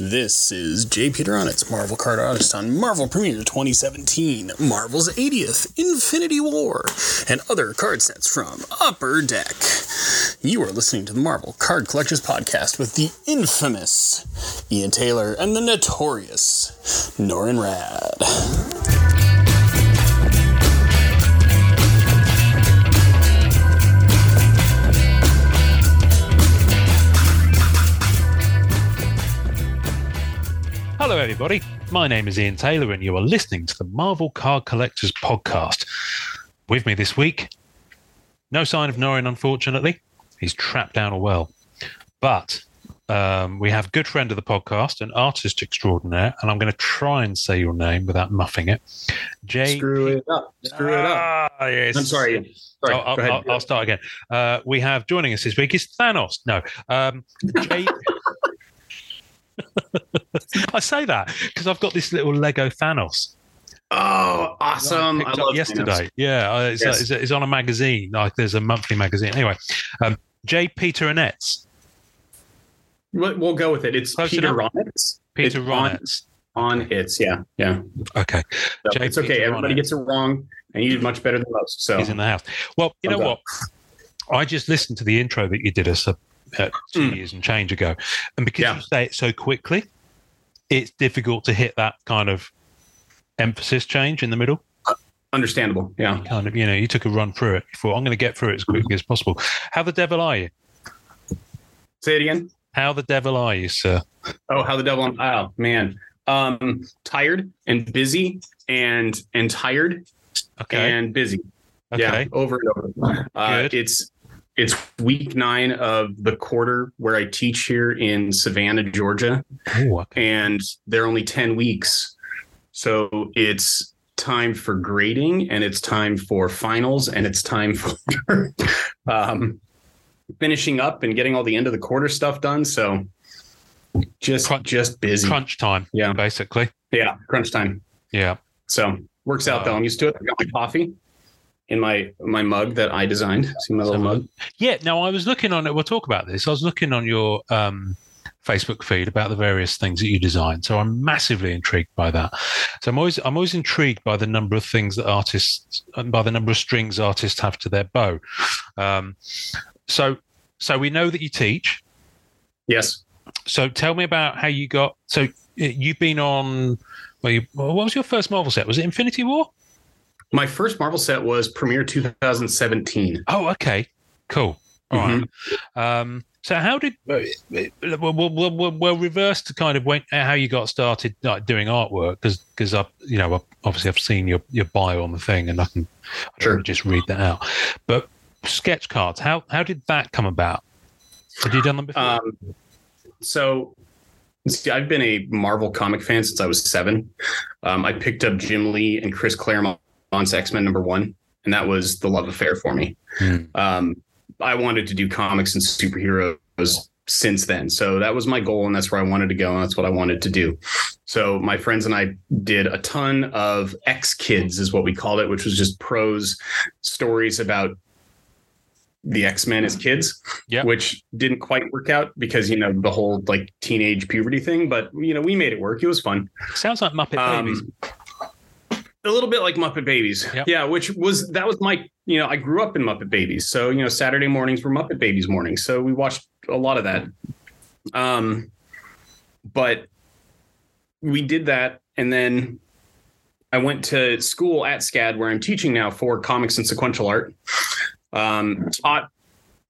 This is J. Peter Onnitz, Marvel Card Artist on Marvel Premiere 2017, Marvel's 80th, Infinity War, and other card sets from Upper Deck. You are listening to the Marvel Card Collectors Podcast with the infamous Ian Taylor and the notorious Norrin Radd. Hello, everybody. My name is Ian Taylor, and you are listening to the Marvel Card Collectors Podcast. With me this week, no sign of Norrin, unfortunately. He's trapped down a well. But um, we have a good friend of the podcast, an artist extraordinaire, and I'm going to try and say your name without muffing it. Jay. Screw it up. Screw it up. Ah, yes. I'm sorry. Sorry. I'll, Go ahead. I'll, I'll start again. Uh, we have joining us this week is Thanos. No, um, Jay. I say that because I've got this little Lego Thanos. oh, that I awesome. I love yesterday. Yeah, uh, it's, Yes. it's, it's on a magazine. Like there's a monthly magazine. Anyway, um, J. Peter Annetts. We'll, go with it. It's Close Peter. Ronitz. Peter on- Ronitz. On its, yeah, yeah. Okay, So it's okay. Everybody Ronitz. gets it wrong, and you did much better than most. So he's in the house. Well, you know what? I just listened to the intro that you did us uh, uh, two Mm. years and change ago, and because Yeah. you say it so quickly, it's difficult to hit that kind of emphasis change in the middle. understandable. Yeah. Kind of, you know, you took a run through it. You thought, I'm going to get through it as quickly as possible. How the devil are you? Say it again. How the devil are you, sir? Oh, how the devil! Oh man, um, tired and busy and and tired Okay. and busy. okay. Yeah, over and over. Uh, it's it's week nine of the quarter where I teach here in Savannah, Georgia. Ooh, and they're only 10 weeks. So it's time for grading and it's time for finals and it's time for um, finishing up and getting all the end of the quarter stuff done. So just Crunch- just busy. Crunch time, Yeah. basically. Yeah, crunch time. Yeah. So works out though. I'm used to it. I got my coffee in my my mug that I designed. See my little mug. Yeah. Now, I was looking on it. We'll talk about this. I was looking on your um, Facebook feed about the various things that you design. So I'm massively intrigued by that. So I'm always I'm always intrigued by the number of things that artists and by the number of strings artists have to their bow. Um, so so we know that you teach. Yes. So tell me about how you got. So uh, you've been on. Well, you, what was your first Marvel set? Was it Infinity War? My first Marvel set was Premiere 2017. Oh, okay, cool. All right. Um, so how did uh, well, well, well, well, well reverse to kind of when, how you got started like doing artwork because because I you know obviously I've seen your your bio on the thing and I can Sure. just read that out. But sketch cards, how how did that come about? Had you done them before? Um, so see, I've been a Marvel comic fan since I was seven. Um, I picked up Jim Lee and Chris Claremont's X Men number one, and that was the love affair for me. Hmm. Um, I wanted to do comics and superheroes since then, so that was my goal, and that's where I wanted to go, and that's what I wanted to do. So my friends and I did a ton of X Kids, is what we called it, which was just prose stories about the X Men as kids Yeah. which didn't quite work out because you know the whole like teenage puberty thing. But you know we made it work. It was fun. Sounds like Muppet Um, Babies. A little bit like Muppet Babies. Yep. Yeah, which was that was my you know I grew up in Muppet Babies, so you know Saturday mornings were Muppet Babies mornings, so we watched a lot of that. Um, but we did that, and then I went to school at SCAD where I'm teaching now for comics and sequential art. Um, taught,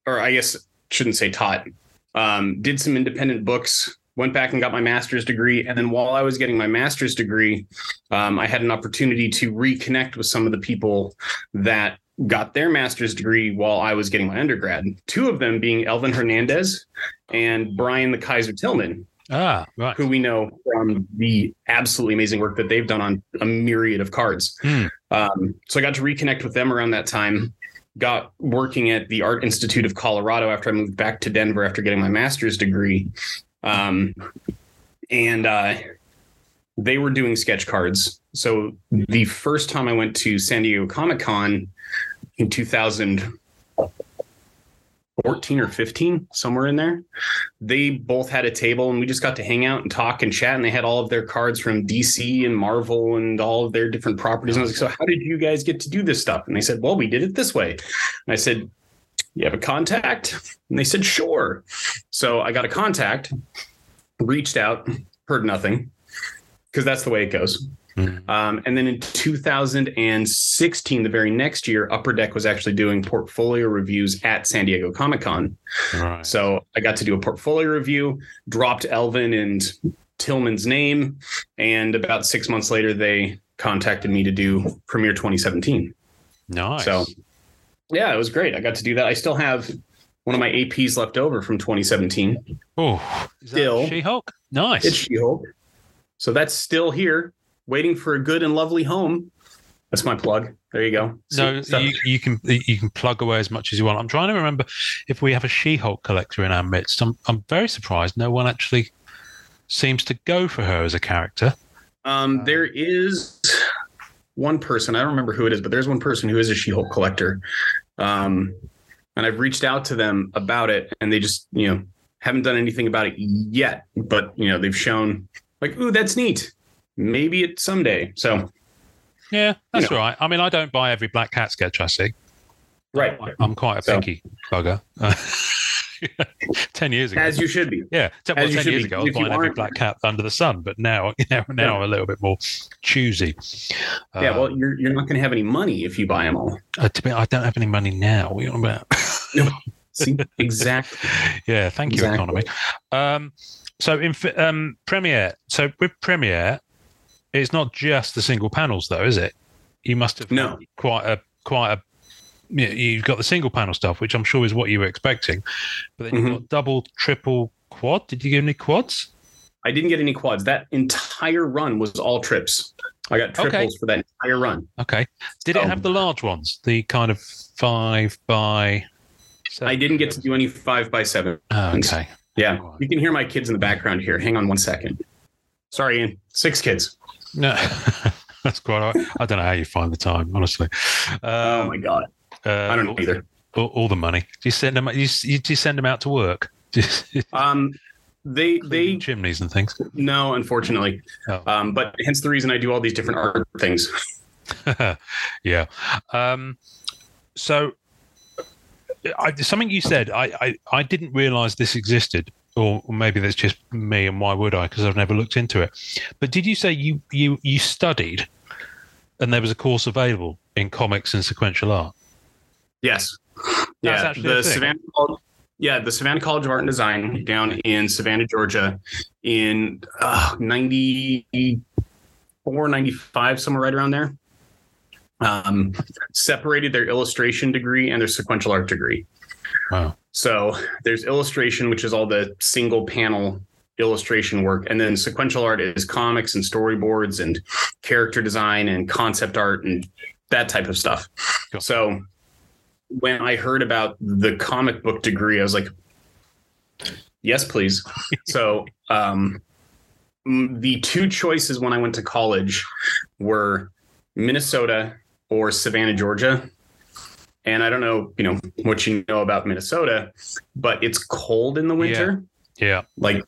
or I guess shouldn't say taught. Um, did some independent books. Went back and got my master's degree, and then while I was getting my master's degree, um, I had an opportunity to reconnect with some of the people that got their master's degree while I was getting my undergrad. Two of them being Elvin Hernandez and Brian the Kaiser Tillman, Ah, right. who we know from the absolutely amazing work that they've done on a myriad of cards. Hmm. Um, so I got to reconnect with them around that time. Got working at the Art Institute of Colorado after I moved back to Denver after getting my master's degree. Um, and uh, they were doing sketch cards. So the first time I went to San Diego Comic Con in 2014 or 15, somewhere in there. They both had a table and we just got to hang out and talk and chat. And they had all of their cards from DC and Marvel and all of their different properties. And I was like, So, how did you guys get to do this stuff? And they said, Well, we did it this way. And I said, You have a contact? And they said, Sure. So, I got a contact, reached out, heard nothing because that's the way it goes. Mm. Um, and then in 2016, the very next year, Upper Deck was actually doing portfolio reviews at San Diego Comic Con. Right. So I got to do a portfolio review, dropped Elvin and Tillman's name, and about six months later, they contacted me to do Premiere 2017. nice. So yeah, it was great. I got to do that. I still have one of my APs left over from 2017. oh, still- She-Hulk? Nice. It's She-Hulk. So that's still here, waiting for a good and lovely home. That's my plug. There you go. no, So- you, you can you can plug away as much as you want. I'm trying to remember if we have a She-Hulk collector in our midst. I'm I'm very surprised no one actually seems to go for her as a character. Um, there is one person, I don't remember who it is, but there's one person who is a She Hulk collector. Um, and I've reached out to them about it, and they just, you know, haven't done anything about it yet. But, you know, they've shown, like, ooh, that's neat. Maybe it someday. So, Yeah, that's know. right. I mean, I don't buy every Black Cat sketch I see. right. I'm quite a So- picky bugger. ten years ago, As you should be. yeah, ten, well, 10 years be. ago, I was buying every Black Cat under the sun, but now, you know, now I'm a little bit more choosy. yeah. Uh, Well, you're, you're not going to have any money if you buy them all. uh, to be, I don't have any money now. What are you on about? See, exactly. yeah, thank you, Exactly. economy. Um, so in um, Premiere, so with Premiere, it's not just the single panels, though, is it? You must have No. quite a quite a. yeah, You've got the single panel stuff, which I'm sure is what you were expecting, but then you've Mhm. got double, triple, quad. Did you get any quads? I didn't get any quads. That entire run was all trips. I got Okay. triples for that entire run. Okay. Did it Oh. have the large ones? The kind of five by. I didn't get to do any five by seven. Oh, okay. Yeah, you can hear my kids in the background here. Hang on one second. Sorry, Ian. Six kids. No, that's quite. all right. I don't know how you find the time, honestly. oh Um, my god, uh, I don't know either. all, all the money. Do you send them? You, you, do you send them out to work? Um, they they chimneys and things. no, unfortunately. Oh. Um, but hence the reason I do all these different art things. yeah. Um, so, I, something you said, I, I, I didn't realize this existed, or maybe that's just me, and why would I? Because I've never looked into it. But did you say you you you studied, and there was a course available in comics and sequential art? Yes. That's yeah. The. Savannah. College- Yeah, the Savannah College of Art and Design down in Savannah, Georgia, in uh, 94, 95, somewhere right around there. Um, separated their illustration degree and their sequential art degree. Wow. So there's illustration, which is all the single panel illustration work, and then sequential art is comics and storyboards and character design and concept art and that type of stuff. Cool. So when I heard about the comic book degree, I was like, yes, please. so um, the two choices when I went to college were Minnesota or Savannah, Georgia. And I don't know, you know, what you know about Minnesota, but it's cold in the winter, Yeah. like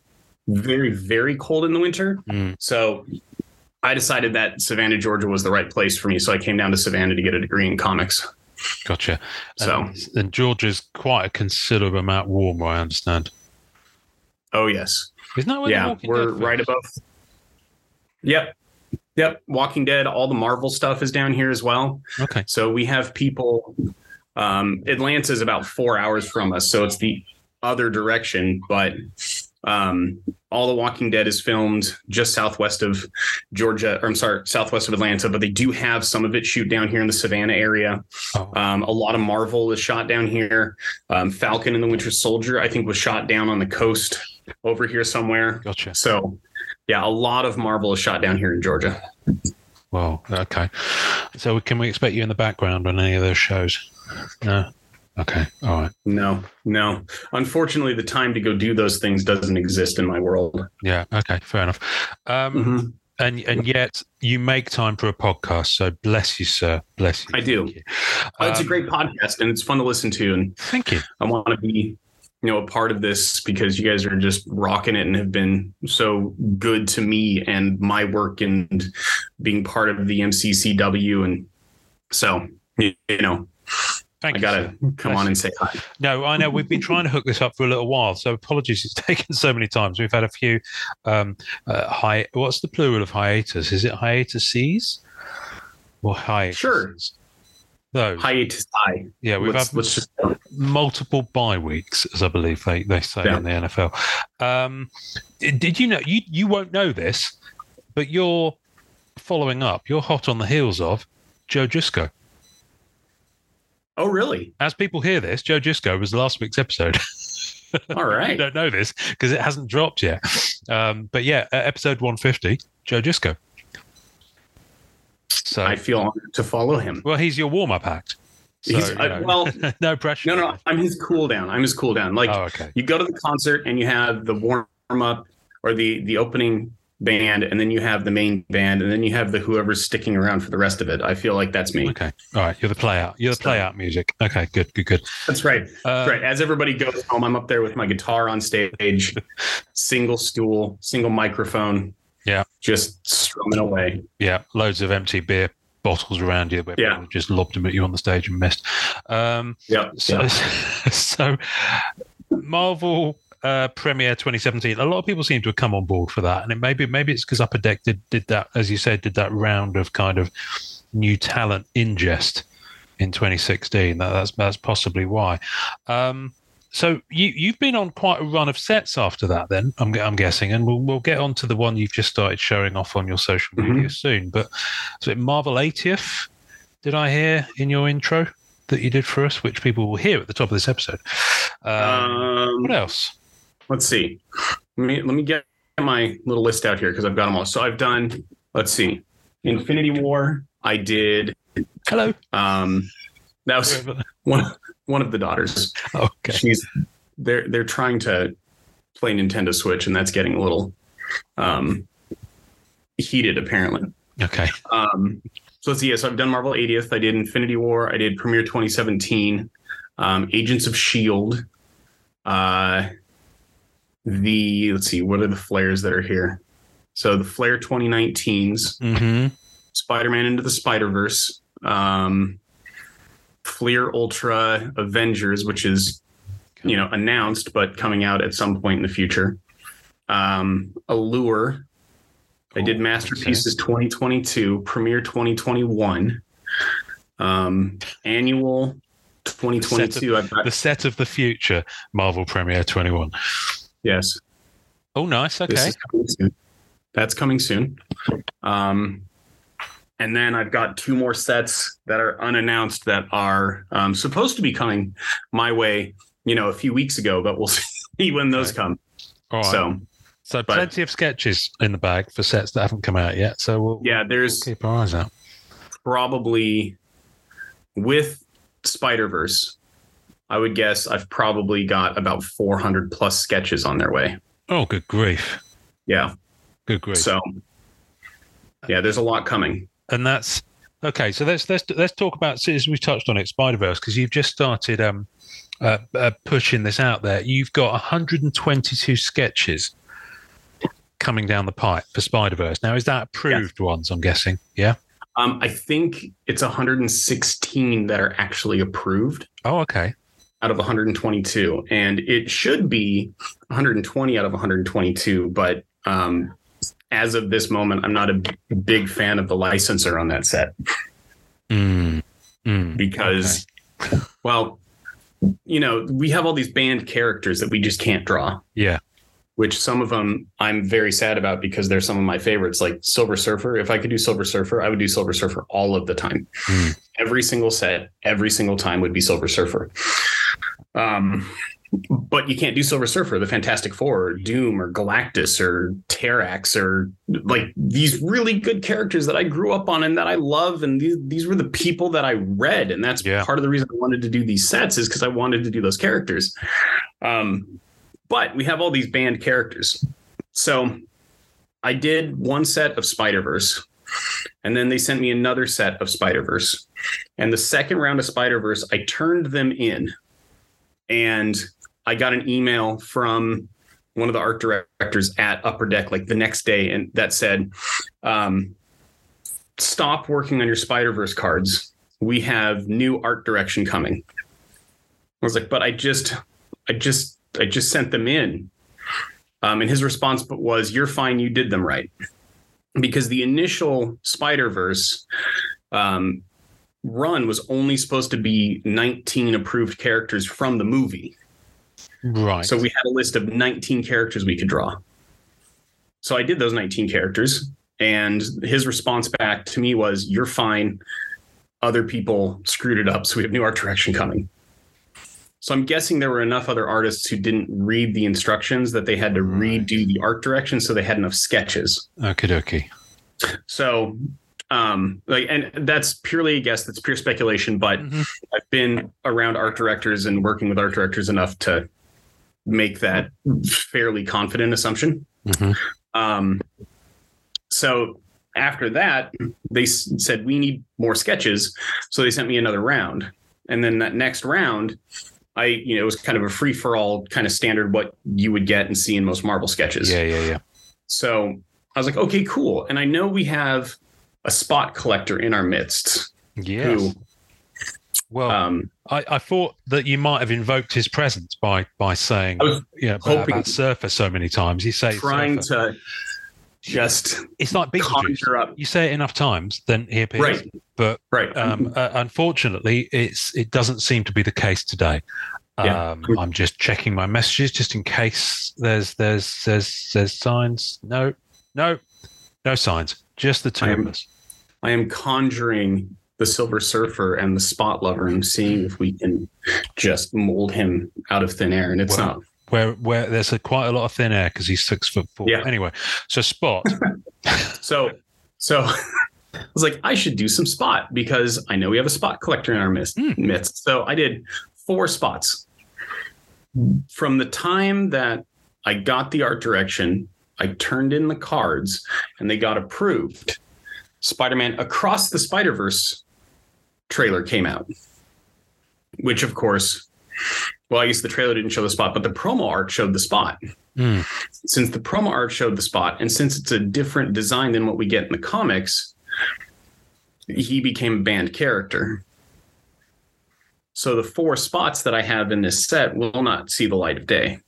very, very cold in the winter. Mm. So I decided that Savannah, Georgia was the right place for me. So I came down to Savannah to get a degree in comics. Gotcha. So, And, and Georgia's quite a considerable amount warmer, I understand. oh, yes. Isn't that where yeah, we're right above. Yep. Yep. Walking Dead, all the Marvel stuff is down here as well. Okay. So we have people. Um, Atlanta is about four hours from us, so it's the other direction. But um, all the Walking Dead is filmed just southwest of Georgia, or I'm sorry, southwest of Atlanta. But they do have some of it shoot down here in the Savannah area. Oh, Um, a lot of Marvel is shot down here. Um, Falcon and the Winter Soldier, I think, was shot down on the coast over here somewhere. gotcha. So, yeah, a lot of Marvel is shot down here in Georgia. Well, okay. So can we expect you in the background on any of those shows? No. Okay. All right. No, no. Unfortunately, the time to go do those things doesn't exist in my world. Yeah. Okay. Fair enough. Um, Mhm. and and yet you make time for a podcast. So bless you, sir. Bless you. I do. You. Oh, it's a Um, great podcast and it's fun to listen to. And Thank you. I want to be, you know, a part of this because you guys are just rocking it and have been so good to me and my work and being part of the MCCW. And so, you know, Thank I you. gotta sir. come on and say hi. No, I know we've been trying to hook this up for a little while, so apologies. It's taken so many times. We've had a few um, uh, hi. What's the plural of hiatus? Is it hiatuses or hiatuses? Sure. Those. Hiatus yeah, we've Let's, had let's multiple bye weeks, as I believe they, they say Yeah. in the NFL. Um, did did you know? You you won't know this, but you're following up. You're hot on the heels of Joe Gisco. Oh, really? As people hear this, Joe Gisco was last week's episode. All right. you don't know this because it hasn't dropped yet. Um, but yeah, uh, episode 150, Joe Gisco. So, I feel honored to follow him. well, he's your warm up act. So, He's, you I- know, well, no pressure. no, no, I'm his cool down. I'm his cool down. Like oh, okay. you go to the concert and you have the warm up or the the opening band, and then you have the main band, and then you have the whoever's sticking around for the rest of it. I feel like that's me. Okay. All right. You're the play out. You're the play out music. Okay. Good. Good. Good. That's right. Uh, That's right. As everybody goes home, I'm up there with my guitar on stage, single stool, single microphone. Yeah. Just strumming away. Yeah. Loads of empty beer bottles around you. Where Yeah. people just lobbed them at you on the stage and missed. Um, Yeah. So, so Marvel uh, Premiere 2017. A lot of people seem to have come on board for that, and it maybe maybe it's because Upper Deck did, did that, as you said, did that round of kind of new talent ingest in 2016. That, that's that's possibly why. Um, so you you've been on quite a run of sets after that. Then I'm I'm guessing, and we'll we'll get on to the one you've just started showing off on your social media soon. But so Marvel 80th. Did I hear in your intro that you did for us, which people will hear at the top of this episode? Um, Um, what else? Let's see. Let me let me get my little list out here because I've got them all. So I've done. Let's see. Infinity War. I did. Hello. Um, that was one one of the daughters. okay. She's they're they're trying to play Nintendo Switch, and that's getting a little um, heated apparently. Okay. Um, so let's see. Yeah, so I've done Marvel 80th. I did Infinity War. I did Premiere 2017. Um, Agents of Shield. Uh, the let's see. What are the Fleers that are here? So the Fleer 2019s. Mm-hmm. Spider-Man into the Spider-Verse, um, Fleer Ultra Avengers, which is you know announced but coming out at some point in the future. Um, Allure. I did Cool. Masterpieces 2022, Premiere 2021, um, Annual 2022. I've got The set of the future, Marvel Premiere 21. Yes. Oh, nice. Okay. coming. That's coming soon. Um, and then I've got two more sets that are unannounced that are um, supposed to be coming my way, you know, a few weeks ago, but we'll see when those Okay. come. All right. So, So, but- plenty of sketches in the bag for sets that haven't come out yet. So we'll, yeah, we'll there's keep our eyes out. probably with Spider Verse, I would guess I've probably got about 400 plus sketches on their way. Oh, good grief. Yeah. Good grief. So, yeah, there's a lot coming. and that's okay. So let's let's let's talk about since we touched on it, Spider Verse, because you've just started um uh, uh, pushing this out there. You've got 122 sketches coming down the pipe for Spider Verse. Now, is that approved ones? I'm guessing. Yeah. Um, I think it's 116 that are actually approved Oh, okay. Out of 122, and it should be 120 out of 122. But um, as of this moment, I'm not a big fan of the licensor on that set Mm. Mm. because, well, you know, we have all these banned characters that we just can't draw. Yeah. Which some of them I'm very sad about because they're some of my favorites, like Silver Surfer. If I could do Silver Surfer, I would do Silver Surfer all of the time. Hmm. Every single set, every single time would be Silver Surfer. Um, but you can't do Silver Surfer, the Fantastic Four, or Doom, or Galactus, or Terrax, or like these really good characters that I grew up on and that I love. And these these were the people that I read, and that's Yeah. part of the reason I wanted to do these sets is because I wanted to do those characters. Um, but we have all these banned characters, so I did one set of Spider Verse, and then they sent me another set of Spider Verse. And the second round of Spider Verse, I turned them in, and I got an email from one of the art directors at Upper Deck like the next day, and that said, um, "Stop working on your Spider Verse cards. We have new art direction coming." I was like, "But I just, I just, I just sent them in." Um, and his response was, "You're fine. You did them right." Because the initial Spider Verse um, run was only supposed to be 19 approved characters from the movie. Right. So we had a list of 19 characters we could draw. So I did those 19 characters, and his response back to me was, You're fine. Other people screwed it up. So we have new art direction coming. So I'm guessing there were enough other artists who didn't read the instructions that they had to Right. redo the art direction. So they had enough sketches. Okay, dokie. So, um, like, and that's purely a guess. That's pure speculation. But Mhm. I've been around art directors and working with art directors enough to make that fairly confident assumption. Mhm. Um, so after that, they s- said we need more sketches, so they sent me another round, and then that next round, I you know it was kind of a free for all kind of standard what you would get and see in most Marvel sketches. Yeah, yeah, yeah. So I was like, okay, cool, and I know we have a spot collector in our midst Yes. who Well, um, I, I thought that you might have invoked his presence by by saying, was you know, about, hoping- about Surfer so many times. You say trying Surfer. to just It's like Beetlejuice. conjure up. You say it enough times, then he appears. Right. But Right. um, uh, unfortunately, it's it doesn't seem to be the case today. Yeah. Um, I'm just checking my messages just in case there's there's there's there's signs. No, no, no signs. Just the two I of am- us. I am conjuring the Silver Surfer and the Spot Lover and seeing if we can just mold him out of thin air. And it's Well, not. Where where there's a, quite a lot of thin air because he's six foot four. Yeah. Anyway, so Spot. So, so I was like, I should do some Spot because I know we have a Spot collector in our midst. Hmm. midst. So I did four spots. From the time that I got the art direction, I turned in the cards and they got approved. Spider Man Across the Spider Verse trailer came out, which, of course, well, I guess the trailer didn't show the spot, but the promo art showed the spot. Hmm. Since the promo art showed the spot, and since it's a different design than what we get in the comics, he became a banned character. So the four spots that I have in this set will not see the light of day.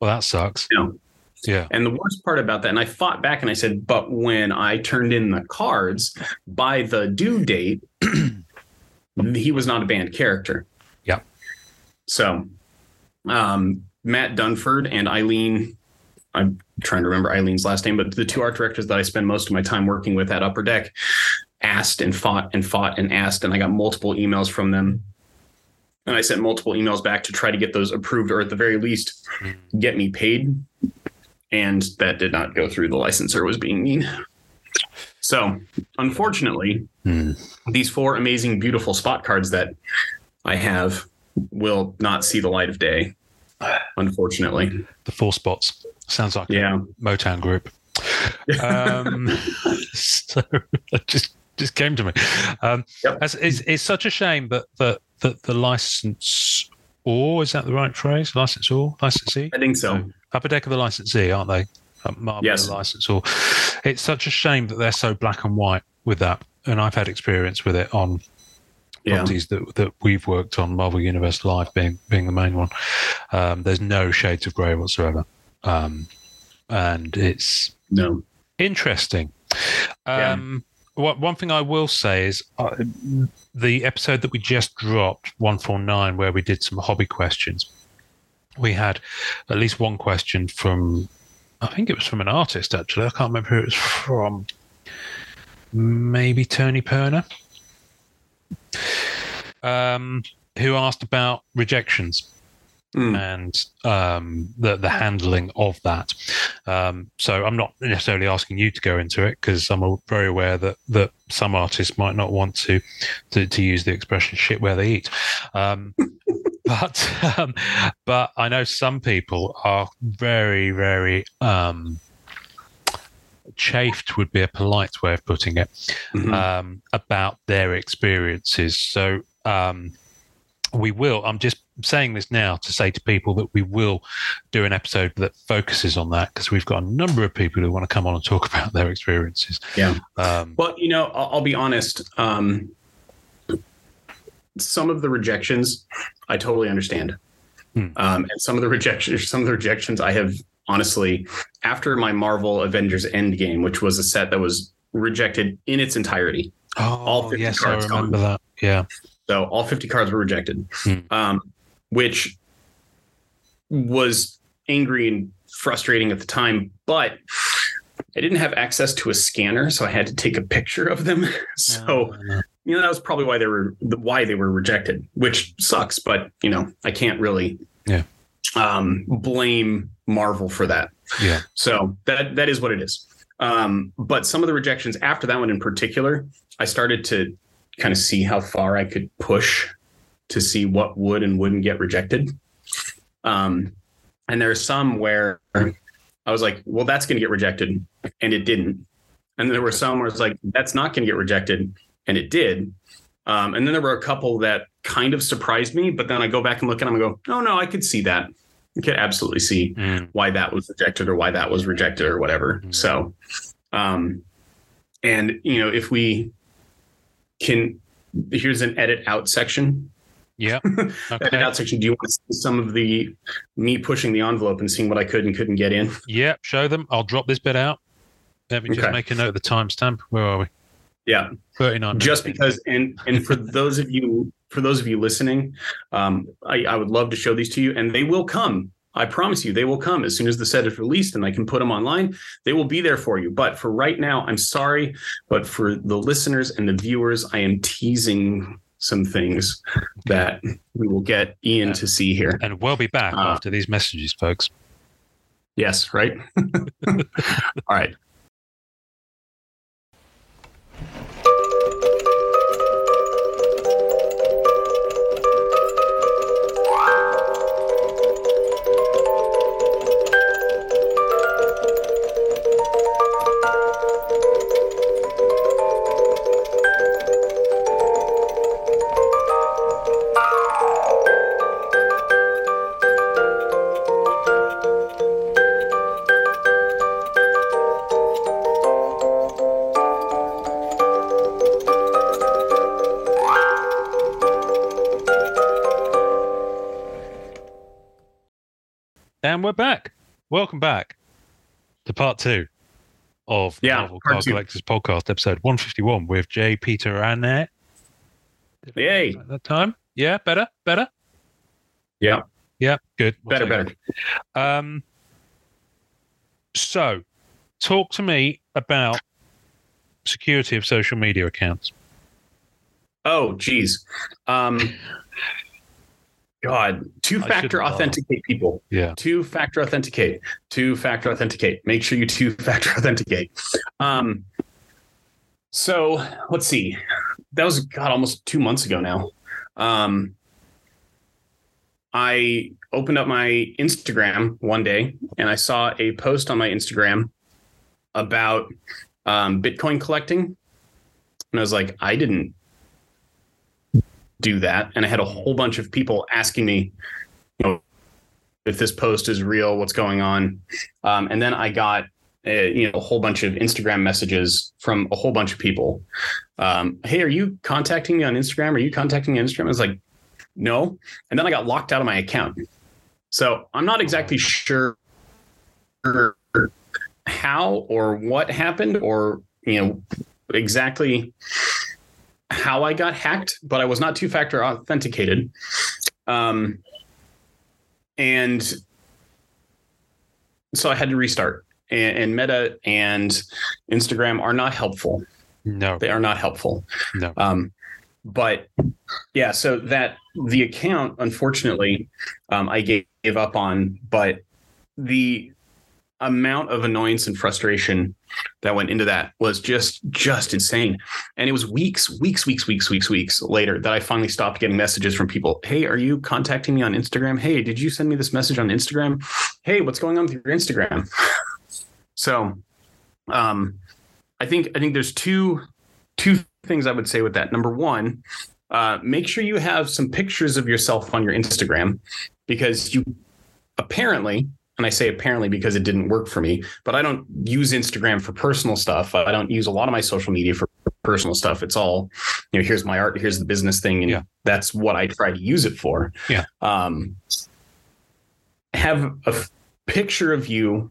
Well, that sucks. You know, Yeah. And the worst part about that, and I fought back and I said, but when I turned in the cards by the due date, he was not a banned character. Yep. So um, Matt Dunford and Eileen, I'm trying to remember Eileen's last name, but the two art directors that I spend most of my time working with at Upper Deck asked and fought and fought and asked, and I got multiple emails from them. And I sent multiple emails back to try to get those approved, or at the very least, get me paid and that did not go through. The licensor was being mean. So, unfortunately, Hmm. these four amazing, beautiful spot cards that I have will not see the light of day. Unfortunately, The four spots sounds like yeah, a Motown group. Um, so that just just came to me. Um, Yep. that's- it's, it's such a shame that that that the license or is that the right phrase? Licensor licensee? I think so. Upper deck of the licensee, aren't they? Uh, Marvel Yes. licensor it's such a shame that they're so black and white with that. And I've had experience with it on Yeah, properties that, that we've worked on, Marvel Universe Live being being the main one. Um, there's no shades of grey whatsoever, um, and it's no, interesting. Yeah. Um, what, one thing I will say is uh, the episode that we just dropped, one four nine, where we did some hobby questions. We had at least one question from, I think it was from an artist actually. I can't remember who it was from. Maybe Tony Perner, um, who asked about rejections Mm, and um, the the handling of that. Um, so I'm not necessarily asking you to go into it because I'm very aware that that some artists might not want to to, to use the expression "shit where they eat." Um, but um, but I know some people are very very um, chafed would be a polite way of putting it Mhm. um, about their experiences. So um, we will. I'm just saying this now to say to people that we will do an episode that focuses on that because we've got a number of people who want to come on and talk about their experiences. Yeah. Um, Well, you know, I'll, I'll be honest. Some of the rejections, I totally understand, Hmm. um, and some of the rejections, some of the rejections, I have honestly, after my Marvel Avengers Endgame, which was a set that was rejected in its entirety. oh, 50 yes, I cards remember that. Yeah. So all 50 cards were rejected, Hmm. um, which was angry and frustrating at the time. But I didn't have access to a scanner, so I had to take a picture of them. so Uh, you know that was probably why they were why they were rejected, which sucks. But you know I can't really Yeah. um, blame Marvel for that. yeah. So that that is what it is. Um, but some of the rejections after that one in particular, I started to kind of see how far I could push to see what would and wouldn't get rejected. Um, and there are some where I was like, well, that's going to get rejected, and it didn't. And there were some where it's like, that's not going to get rejected, and it did. Um, and then there were a couple that kind of surprised me, but then I go back and look at them and go, oh no, I could see that. I could absolutely see Mm. why that was rejected or why that was rejected or whatever. Mhm. So, um, and you know, if we can, here's an edit out section. Yeah. Edit out section. Do you want to see some of the me pushing the envelope and seeing what I could and couldn't get in? Yeah. Show them. I'll drop this bit out. Let me just Okay. make a note of the timestamp. Where are we? Yeah, 39 just because. And and for those of you, for those of you listening, um, I, I would love to show these to you, and they will come. I promise you, they will come as soon as the set is released and I can put them online. They will be there for you. But for right now, I'm sorry. But for the listeners and the viewers, I am teasing some things that we will get Ian to see here. And we'll be back Uh, after these messages, folks. Yes, right? All right. And we're back. Welcome back to part two of the Yeah, Marvel part Card two. Collectors podcast, episode 151 with J. Peter Annette. Yay. At that time? Yeah, better, better. Yeah. Yeah, good. We'll Better, better. it. Um, so, talk to me about security of social media accounts. Oh, geez. Um, God, two factor authenticate people. Yeah. Two factor authenticate. Two factor authenticate. Make sure you two factor authenticate. Um, so let's see. That was God almost two months ago now. Um, I opened up my Instagram one day and I saw a post on my Instagram about um, Bitcoin collecting, and I was like, I didn't do that. And I had a whole bunch of people asking me, you know, if this post is real, what's going on. Um, and then I got, uh, you know, a whole bunch of Instagram messages from a whole bunch of people. Um, hey, are you contacting me on Instagram? Are you contacting me on Instagram? I was like, no. And then I got locked out of my account. So I'm not exactly sure how or what happened or, you know, exactly how I got hacked, but I was not two factor authenticated. Um, and so I had to restart. And, and Meta and Instagram are not helpful. No, They are not helpful. no. Um, but yeah, so that the account, unfortunately, um, I gave, gave up on, but the amount of annoyance and frustration that went into that was just just insane. And it was weeks weeks weeks weeks weeks weeks later that i finally stopped getting messages from people. Hey are you contacting me on instagram? Hey did you send me this message on instagram? Hey what's going on with your instagram? So Um, I think I think there's two two things I would say with that. Number one, uh, make sure you have some pictures of yourself on your Instagram because you apparently and I say apparently because it didn't work for me, but I don't use Instagram for personal stuff. I don't use a lot of my social media for personal stuff. It's all, you know, here's my art, here's the business thing, and Yeah. that's what I try to use it for. Yeah. Um, have a f- picture of you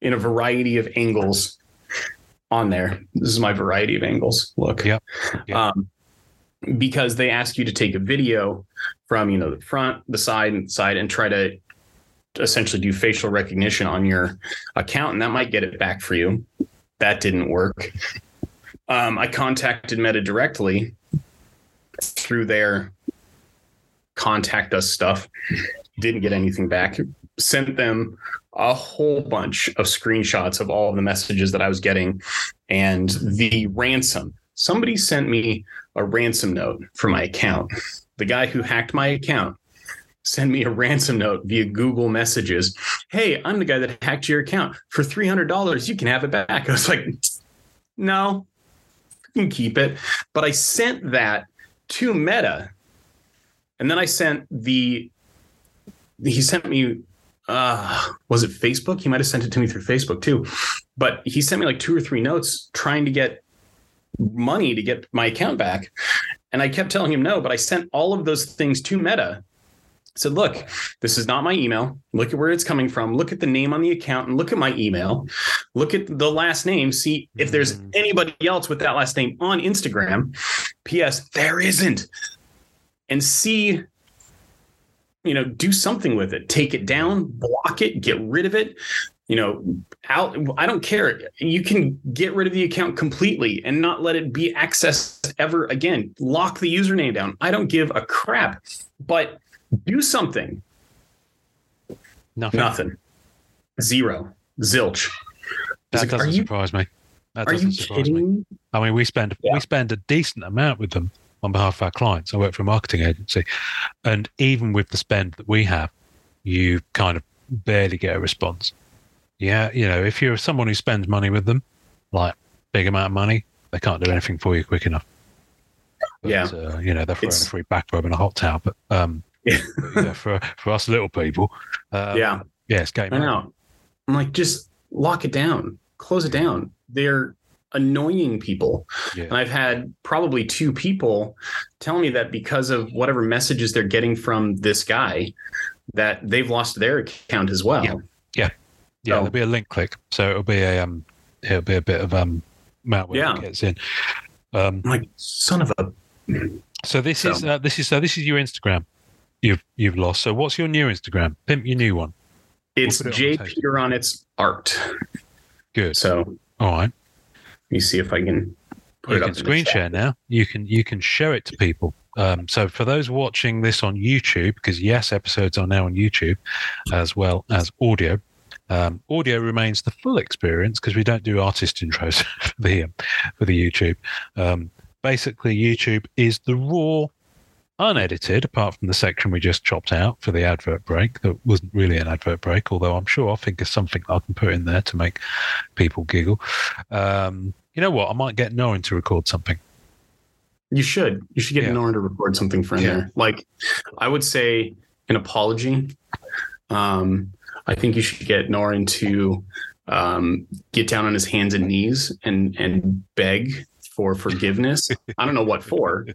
in a variety of angles on there. This is my variety of angles. Look. Yep. Yep. Um, because they ask you to take a video from you know the front, the side, and side, and try to essentially do facial recognition on your account, and that might get it back for you. That didn't work. Um, I contacted Meta directly through their contact us stuff. Didn't get anything back. Sent them a whole bunch of screenshots of all of the messages that I was getting and the ransom. Somebody sent me a ransom note for my account. The guy who hacked my account sent me a ransom note via Google Messages. Hey, I'm the guy that hacked your account. For $300, you can have it back. I was like, no, you can keep it. But I sent that to Meta. And then I sent the, he sent me, uh, was it Facebook? He might have sent it to me through Facebook too. But he sent me like two or three notes trying to get money to get my account back. And I kept telling him no, but I sent all of those things to Meta. Said, look, this is not my email. Look at where it's coming from. Look at the name on the account and look at my email. Look at the last name. See if there's Mm. anybody else with that last name on Instagram. P.S. There isn't. And see, you know, do something with it. Take it down, block it, get rid of it you know out i don't care you can get rid of the account completely and not let it be accessed ever again lock the username down i don't give a crap but do something Nothing. nothing zero zilch That like, doesn't are you- surprise me. That are doesn't you surprise kidding me. me I mean, we spend Yeah. we spend a decent amount with them on behalf of our clients. I work for a marketing agency, and even with the spend that we have, you kind of barely get a response. Yeah, you know, if you're someone who spends money with them, like big amount of money, they can't do anything for you quick enough. But, Yeah. uh, you know, they're throwing It's- a free back rub and a hot towel. But um, Yeah. yeah, for for us little people, uh, yeah yeah, it's game I know. I'm like just lock it down close it down they're annoying people Yeah. And I've had probably two people tell me that because of whatever messages they're getting from this guy, that they've lost their account as well. Yeah. Yeah, So- there'll be a link click, so it'll be a um, it'll be a bit of um, malware Yeah. that gets in. Um, I'm like, son of a. so this So- is uh, this is so this is your Instagram. You've you've lost. So what's your new Instagram? Pimp your new one. It's put it on J. table. Peter on its art. Good. So all right. let me see if I can put you it up. can screen share now. You can you can show it to people. Um, so for those watching this on YouTube, because yes, episodes are now on YouTube as well as audio. Um, audio remains the full experience because we don't do artist intros for the um, for the YouTube. Um, basically, YouTube is the raw, unedited, apart from the section we just chopped out for the advert break. That wasn't really an advert break, although I'm sure I'll think of something I can put in there to make people giggle. Um, you know what? I might get Norrin to record something. You should. You should get Yeah. Nora to record something for in Yeah. there. Like, I would say an apology. Um, I think you should get Norrin to um, get down on his hands and knees and and beg for forgiveness. I don't know what for,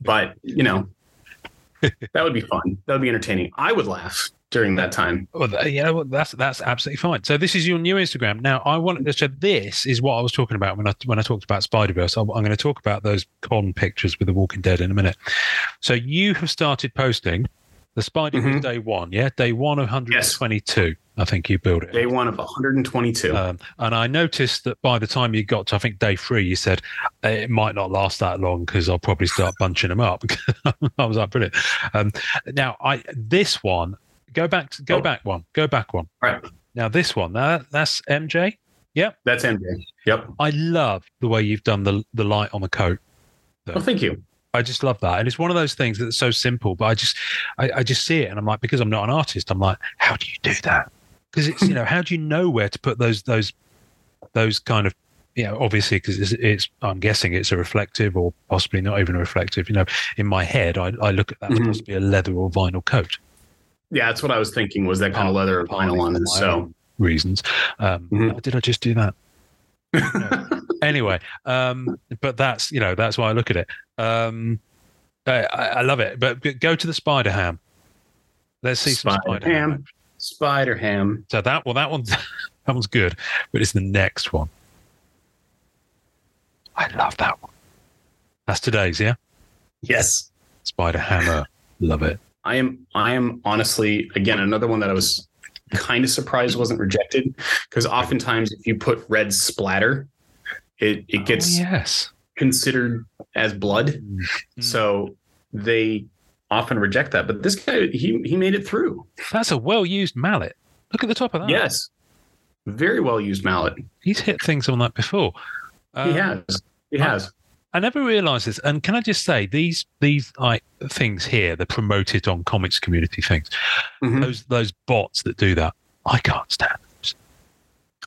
but you know, that would be fun. That would be entertaining. I would laugh during that time. Well, you know? That's that's absolutely fine. So this is your new Instagram. Now, I wanted to. So this is what I was talking about when I when I talked about Spider Verse. I'm, I'm going to talk about those con pictures with the Walking Dead in a minute. So you have started posting the Spider Verse Mhm. day one, yeah, day one of 122. I think you built it. Day one of 122. Um, and I noticed that by the time you got to, I think day three, you said "Uh, it might not last that long because I'll probably start bunching them up. I was like, brilliant. Um, now, I this one, go back, to, go Oh. back one, go back one. Right. Now this one, now that's MJ. Yep. That's MJ. Yep. I love the way you've done the the light on the coat. Well, thank you. I just love that, and it's one of those things that's so simple, but I just, I, I just see it, and I'm like, because I'm not an artist, I'm like, how do you do that? Because it's you know, how do you know where to put those those those kind of yeah, obviously because it's, it's, I'm guessing it's a reflective or possibly not even a reflective. You know, in my head, I, I look at that Mhm. as possibly a leather or vinyl coat. Yeah, that's what I was thinking. Was that kind of leather or vinyl on it? So reasons. Um, Mhm. Did I just do that? No. anyway, um, but that's you know that's why I look at it. Um, I, I love it. But go to the spider ham. Let's see some Spider spider ham. ham. Spider ham. So that well, that one's that one's good, but it's the next one. I love that one. That's today's, yeah. Yes. Spider Hammer, love it. I am I am honestly again another one that I was kind of surprised wasn't rejected because oftentimes if you put red splatter, it it gets oh, yes. considered as blood. Mm. So they often reject that. But this guy he he made it through. That's a well used mallet. Look at the top of that. Yes. Very well used mallet. he's hit things on that before. he Um, has. He has. I never realised this, and can I just say these these like things here, the promoted on comics community things, Mhm. those those bots that do that, I can't stand. Them.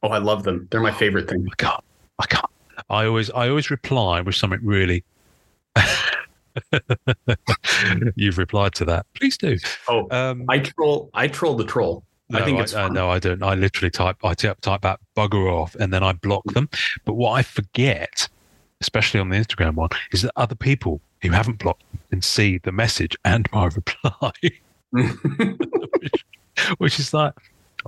Oh, I love them. They're my favorite thing. I can't. I can't. I always I always reply with something really. You've replied to that. Please do. Oh, Um, I troll. I troll the troll. no, I think it's uh, fun. no, I don't. I literally type. I type, type that bugger off, and then I block them. But what I forget, especially on the Instagram one, is that other people who haven't blocked can see the message and my reply, which, which is like.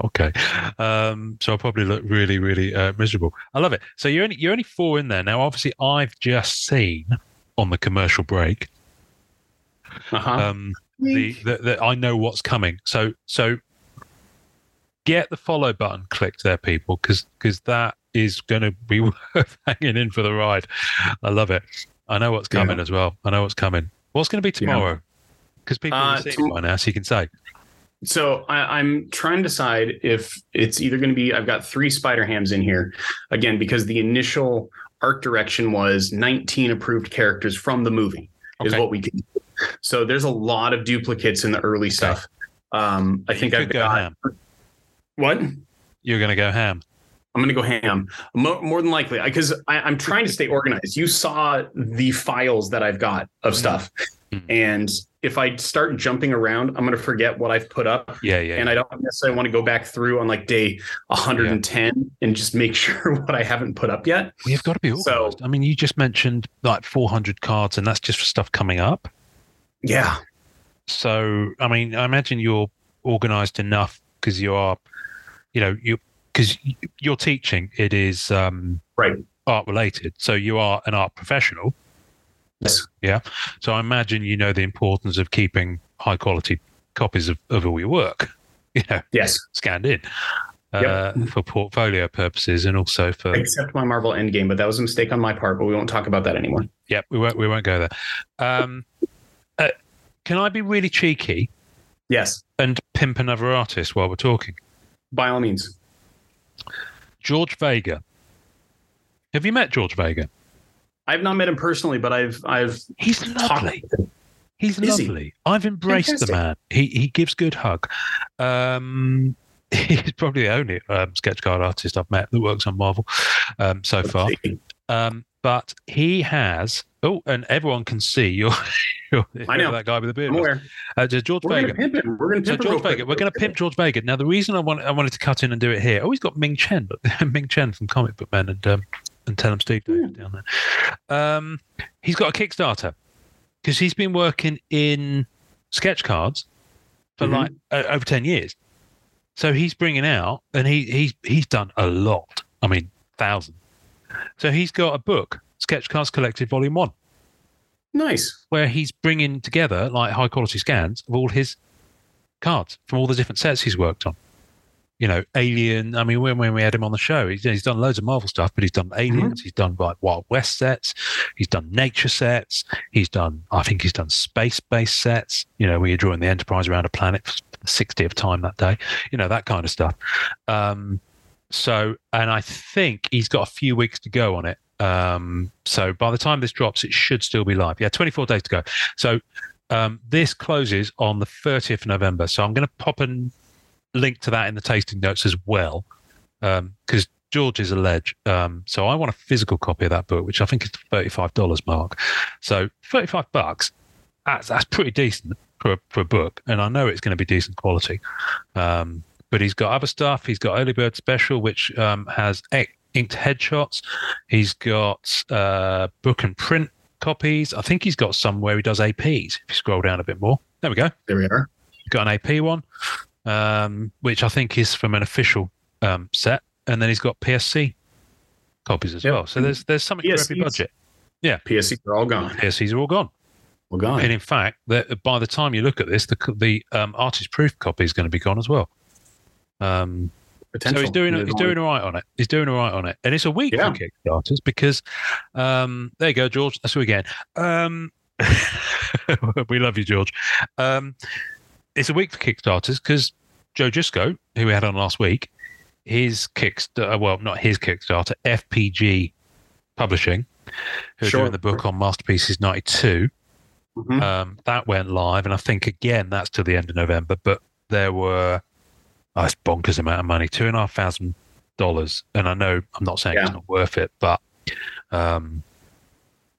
Okay, um, so i'll probably look really, really uh, miserable. I love it. So you're only you're only four in there now. Obviously, I've just seen on the commercial break uh-huh. um, the, the, the I know what's coming. So so get the follow button clicked there, people, because because that is going to be worth hanging in for the ride. I love it. I know what's coming Yeah. as well. I know what's coming. What's going to be tomorrow? Because people Uh, have seen tom- it by now, so you can say. So I, I'm trying to decide if it's either going to be. I've got three spider hams in here again because the initial art direction was 19 approved characters from the movie is what we can. do. So there's a lot of duplicates in the early stuff. Um, I think I've got ham. what. You're going to go ham. I'm going to go ham. Mo- more than likely, because I'm trying to stay organized. You saw the files that I've got of stuff, Mhm. and if I start jumping around, I'm going to forget what I've put up, Yeah, yeah. and I don't necessarily want to go back through on like day 110 and just make sure what I haven't put up yet. Well, you've got to be So- organized. I mean, you just mentioned like 400 cards, and that's just for stuff coming up. Yeah, So, I mean, I imagine you're organized enough because you are, you know, you because you're teaching. It is um, right. art related, so you are an art professional. Yes. Yeah. So I imagine you know the importance of keeping high quality copies of, of all your work, you know, Yes. scanned in uh, Yep. for portfolio purposes and also for Except my Marvel Endgame, but that was a mistake on my part. But we won't talk about that anymore. yeah. We won't we won't go there. Um, uh, can I be really cheeky Yes, and pimp another artist while we're talking? by all means. George Vega. Have you met George Vega? I've not met him personally, but I've I've He's lovely. He's Is he? lovely. I've embraced Fantastic. the man. He he gives good hug. Um, he's probably the only um, sketch card artist I've met that works on Marvel um, so far. Um, but he has. Oh, and everyone can see you're. you're I know. that guy with the beard. I'm. Uh, George We're Vega. gonna pimp. We're gonna So pimp him. George quick. we're going to pimp George Vega. Now the reason I want I wanted to cut in and do it here. Oh, he's got Ming Chen, Ming Chen from Comic Book Man and um, and Tell 'em Steve Davis down there. Um, he's got a Kickstarter because he's been working in sketch cards for Mhm. like uh, over ten years. So he's bringing out, and he he's he's done a lot. I mean, thousands. So he's got a book, Sketch Cards Collected Volume One Nice. where he's bringing together like high quality scans of all his cards from all the different sets he's worked on. You know, Alien. I mean, when, when we had him on the show, he's, he's done loads of Marvel stuff, but he's done Aliens. He's done like Wild West sets. He's done nature sets. He's done, I think, he's done space based sets. You know, where you're drawing the Enterprise around a planet for the 60th time that day. You know, that kind of stuff. Um, so, and I think he's got a few weeks to go on it. Um, so by the time this drops, it should still be live. Yeah, 24 days to go. So um, this closes on the 30th of November. So I'm going to pop a link to that in the tasting notes as well, because George is a ledge. Um, so I want a physical copy of that book, which I think is thirty-five dollars mark. So thirty-five bucks. That's that's pretty decent for a, for a book, and I know it's going to be decent quality. Um, but he's got other stuff. He's got Early Bird Special, which um, has inked headshots. He's got uh, book and print copies. I think he's got some where he does APs. If you scroll down a bit more, there we go. There we are. Got an AP one, um, which I think is from an official um, set, and then he's got PSC copies as Yep. well. So there's there's something for every budget. Yeah, PSCs are all gone. PSCs are all gone. All gone. And in fact, the, by the time you look at this, the the um, artist proof copy is going to be gone as well. Um, so he's doing he's doing all right on it. He's doing all right on it, and it's a week Yeah. for Kickstarters because um, there you go, George. That's you again. Um, we love you, George. Um, it's a week for Kickstarters because Joe Jusko, who we had on last week, his Kickstarter, well, not his Kickstarter, FPG Publishing, who are doing the book on Masterpieces '92. Mhm. Um, that went live, and I think again that's till the end of November. But there were oh, it's bonkers amount of money, two and a half thousand dollars. And I know I'm not saying it's not worth it, but um,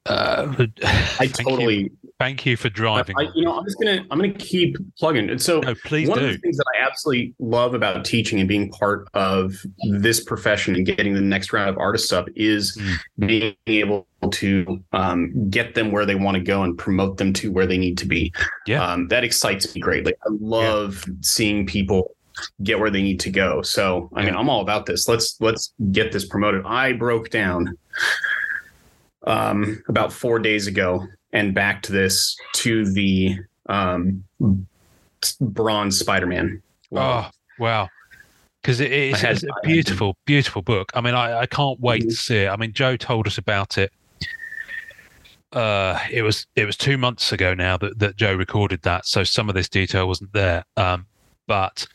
uh, I totally. you, thank you for driving. I, you know, I'm just gonna I'm gonna keep plugging. And so no, please one of the things that I absolutely love about teaching and being part of this profession and getting the next round of artists up is Mm. being able to um, get them where they want to go and promote them to where they need to be. Yeah. um, that excites me greatly. I love seeing people get where they need to go. So, I mean, Yeah. I'm all about this. Let's let's get this promoted. I broke down um, about four days ago and backed this to the um, bronze Spider-Man. Oh wow! Because it is I had- it's a beautiful, beautiful book. I mean, I, I can't wait Mhm. to see it. I mean, Joe told us about it. Uh, it was it was two months ago now that, that Joe recorded that, so some of this detail wasn't there. Um, but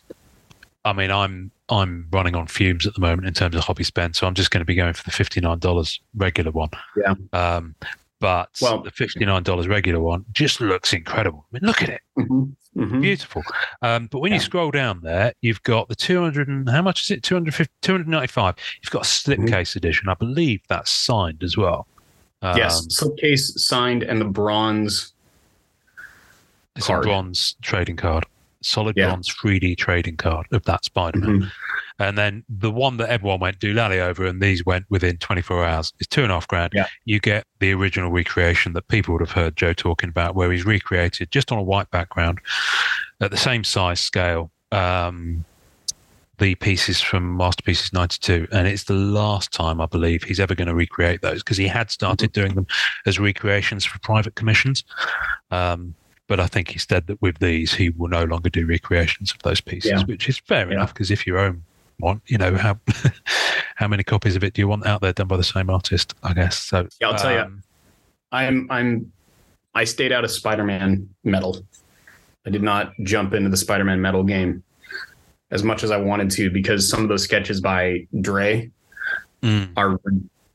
I mean, I'm I'm running on fumes at the moment in terms of hobby spend, so I'm just going to be going for the fifty nine dollars regular one. Yeah. Um, but Well- the fifty nine dollars regular one just looks incredible. I mean, look at it Mhm. Mhm. beautiful. Um, but when you scroll down there, you've got the 200 and how much is it? 250, 295. You've got a slipcase edition. I believe that's signed as well. Um, yes, slipcase signed and the bronze. it's card. a bronze trading card, solid Yeah. bronze 3D trading card of that Spider Man. And then the one that everyone went doolally over, and these went within 24 hours, is two and a half grand. Yeah. You get the original recreation that people would have heard Joe talking about, where he's recreated just on a white background at the same size scale. Um, the pieces from Masterpieces 92. And it's the last time, I believe, he's ever going to recreate those because he had started doing them as recreations for private commissions. Um, but I think he said that with these, he will no longer do recreations of those pieces, Yeah. which is fair Yeah. enough because if you own one, you know how how many copies of it do you want out there done by the same artist? I guess so. Yeah, I'll tell you. um, I'm I'm I stayed out of Spider-Man metal. I did not jump into the Spider-Man metal game as much as I wanted to because some of those sketches by Dre mm, are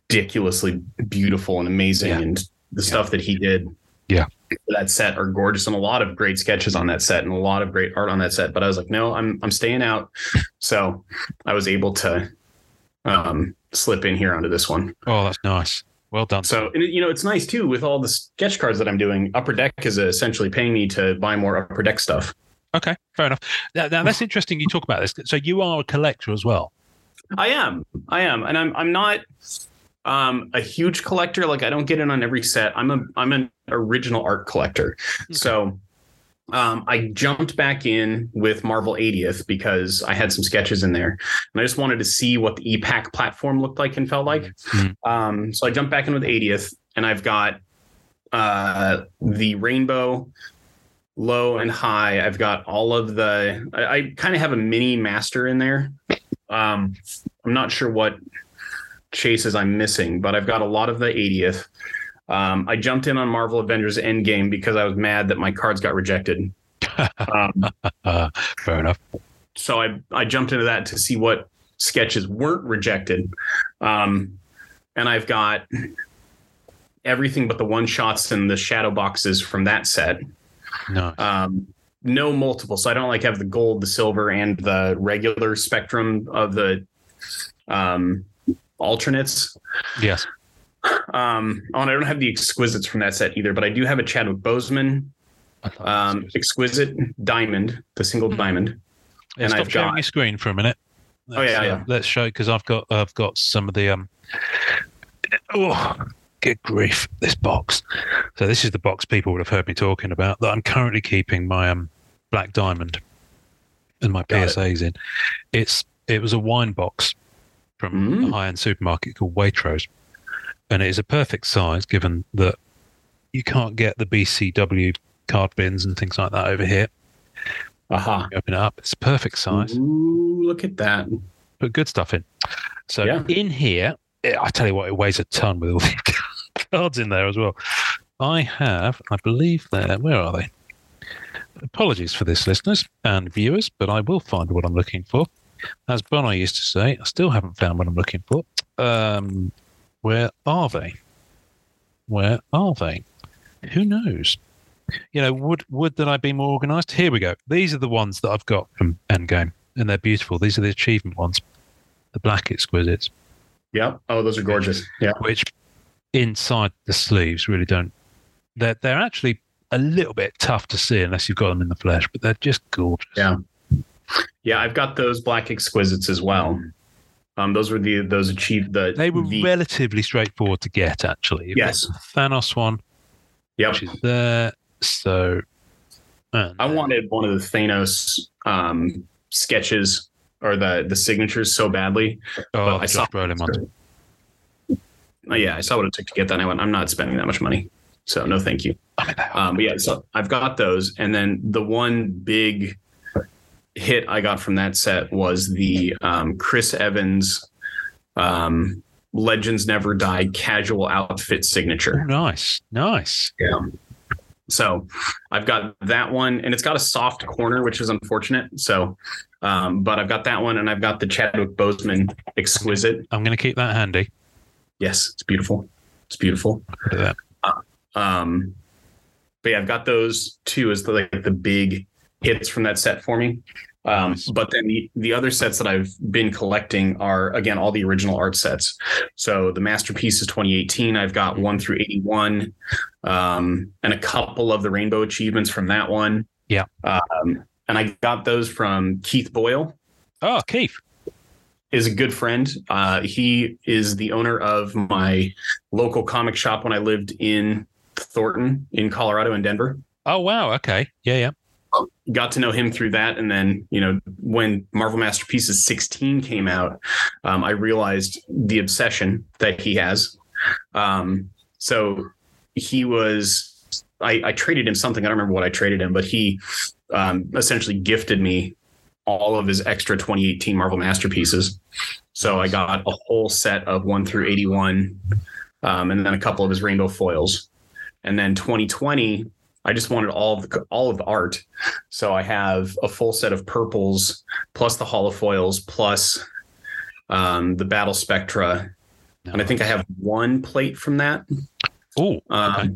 ridiculously beautiful and amazing Yeah. and the stuff that he did Yeah. that set are gorgeous and a lot of great sketches on that set and a lot of great art on that set but i was like no i'm i'm staying out so i was able to um slip in here onto this one oh, that's nice. Well done. so and you know it's nice too with all the sketch cards that i'm doing upper deck is essentially paying me to buy more upper deck stuff Okay, fair enough. Now, now that's interesting. You talk about this. So you are a collector as well. I am. I am. And I'm I'm not um a huge collector. Like I don't get in on every set. I'm a I'm an original art collector. So um I jumped back in with Marvel 80th because I had some sketches in there. And I just wanted to see what the ePack platform looked like and felt like. Mhm. Um so I jumped back in with 80th and I've got uh the rainbow low and high. I've got all of the I, I kind of have a mini master in there. Um I'm not sure what chases I'm missing, but I've got a lot of the 80th. Um, I jumped in on Marvel Avengers Endgame because I was mad that my cards got rejected. Um, fair enough. so I I jumped into that to see what sketches weren't rejected. Um, and I've got everything but the one shots and the shadow boxes from that set. No. Um, no multiple. So I don't like have the gold, the silver, and the regular spectrum of the um alternates. Yes. Um, oh, and I don't have the exquisites from that set either, but I do have a Chadwick Boseman um, exquisite diamond, the single Hmm. diamond. Yeah, and stop I've sharing got- your screen for a minute. Oh, yeah, Let's, uh, yeah. Let's show because I've got I've got some of the um. Oh, good grief! This box. So this is the box people would have heard me talking about that I'm currently keeping my um black diamond and my Got it. PSAs in. It's it was a wine box from Mm. a high end supermarket called Waitrose, and it is a perfect size given that you can't get the BCW card bins and things like that over here. Aha. Open it up. It's a perfect size. Ooh, look at that. put good stuff in. So Yeah. in here, eh, I tell you what, it weighs a ton with all these cards in there as well. I have, I believe there. Where are they? Apologies for this, listeners and viewers, but I will find what I'm looking for. As Bono used to say, I still haven't found what I'm looking for. Um, where are they? Where are they? Who knows? You know, would would that I be more organised? Here we go. These are the ones that I've got from Endgame, and they're beautiful. These are the achievement ones, the black exquisites, Yep. Oh, those are gorgeous. Yeah. which inside the sleeves really don't. They're they're actually a little bit tough to see unless you've got them in the flesh, but they're just gorgeous. Yeah. Yeah, I've got those black exquisites as well. Um, those were the those achieved the They were the, relatively straightforward to get, actually. Yes. Thanos one, Yep. which is there. So, I wanted one of the Thanos um, sketches or the the signatures so badly. oh, but I saw- Josh Brolin one. Oh, yeah, I saw what it took to get that. And I went, I'm not spending that much money, so no, thank you. I mean, they are Um, but yeah, so I've got those, and then the one big hit I got from that set was the um, Chris Evans um, "Legends Never Die" casual outfit Oh, signature. nice, nice. Yeah. So I've got that one, and it's got a soft corner, which is unfortunate. So, um, but I've got that one, and I've got the Chadwick Boseman exquisite. I'm going to keep that handy. Yes, it's beautiful. It's beautiful. That. Um, but yeah, I've got those two as the, like the big hits from that set for me. Um, but then the, the other sets that I've been collecting are again all the original art sets. So the masterpieces 2018, I've got one through 81, um, and a couple of the rainbow achievements from that one. Yeah. Um, and I got those from Keith Boyle Oh, Keith. is a good friend. Uh, he is the owner of my local comic shop when I lived in Thornton in Colorado and Denver. Oh, wow. Okay. Yeah, yeah. Got to know him through that. And then, you know, when Marvel Masterpieces 16 came out, um, I realized the obsession that he has. Um, so he was, I, I traded him something. I don't remember what I traded him, but he um, essentially gifted me all of his extra 2018 Marvel Masterpieces. So I got a whole set of one through 81, um, and then a couple of his rainbow foils. And then 2020, I just wanted all of the all of the art. So I have a full set of purples plus the holofoils plus um, the battle spectra, and I think I have one plate from that. Oh, Um, Okay.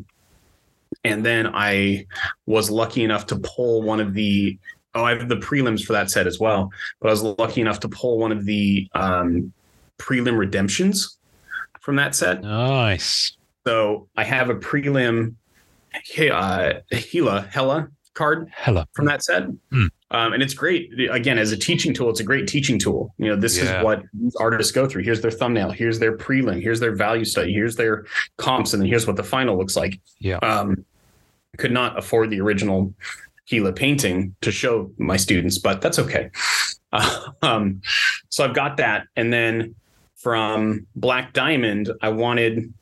And then I was lucky enough to pull one of the. Oh, I have the prelims for that set as well. But I was lucky enough to pull one of the um, prelim redemptions from that set. nice. So I have a prelim uh, Hela Hella card Hela. from that set. Hmm. Um, and it's great. Again, as a teaching tool, it's a great teaching tool. You know, this Yeah. is what these artists go through. Here's their thumbnail. Here's their prelim. Here's their value study. Here's their comps. And then here's what the final looks like. Yeah. Um, could not afford the original Hela painting to show my students, but that's okay. um, so I've got that. And then from Black Diamond, I wanted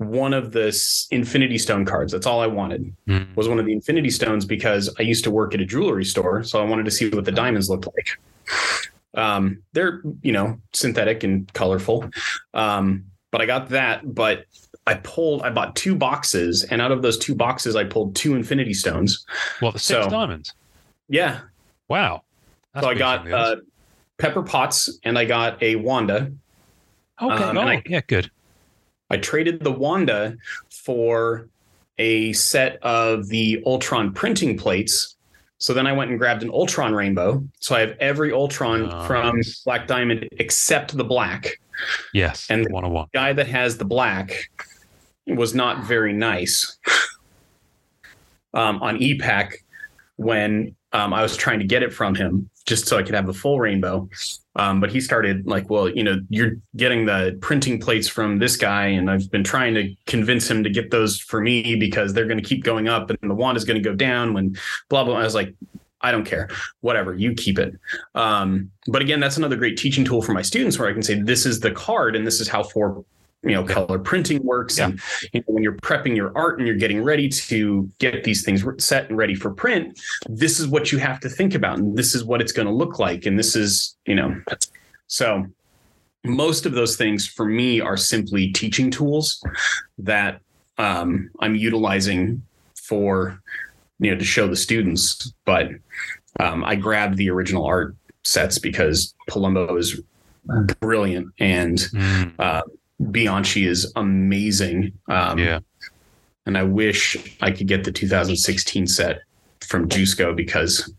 one of the Infinity Stone cards. That's all I wanted Mm. was one of the Infinity Stones because I used to work at a jewelry store, so I wanted to see what the diamonds looked like. Um, they're you know synthetic and colorful, um, but I got that. But I pulled, I bought two boxes, and out of those two boxes, I pulled two Infinity Stones. Well, the six So- diamonds? Yeah, Wow. That's so I got uh, Pepper Potts and I got a Wanda. okay. um, oh, I- yeah, good. I traded the Wanda for a set of the Ultron printing plates. So then I went and grabbed an Ultron rainbow. So I have every Ultron from Black Diamond except the black. Yes, And- one on one. Guy that has the black was not very nice um, on ePack when um, I was trying to get it from him just so I could have the full rainbow. Um, but he started like, well, you know, you're getting the printing plates from this guy, and I've been trying to convince him to get those for me because they're going to keep going up, and the wand is going to go down when blah blah. I was like, I don't care, whatever, you keep it. Um, but again, that's another great teaching tool for my students where I can say, this is the card, and this is how for you know color printing works Yeah. and you know, when you're prepping your art and you're getting ready to get these things set and ready for print this is what you have to think about and this is what it's going to look like and this is you know. So most of those things for me are simply teaching tools that um, i'm utilizing for you know to show the students but um, i grabbed the original art sets because palumbo is brilliant and Mm, uh, Bianchi is amazing. Um, yeah, And I wish I could get the 2016 set from Jusko because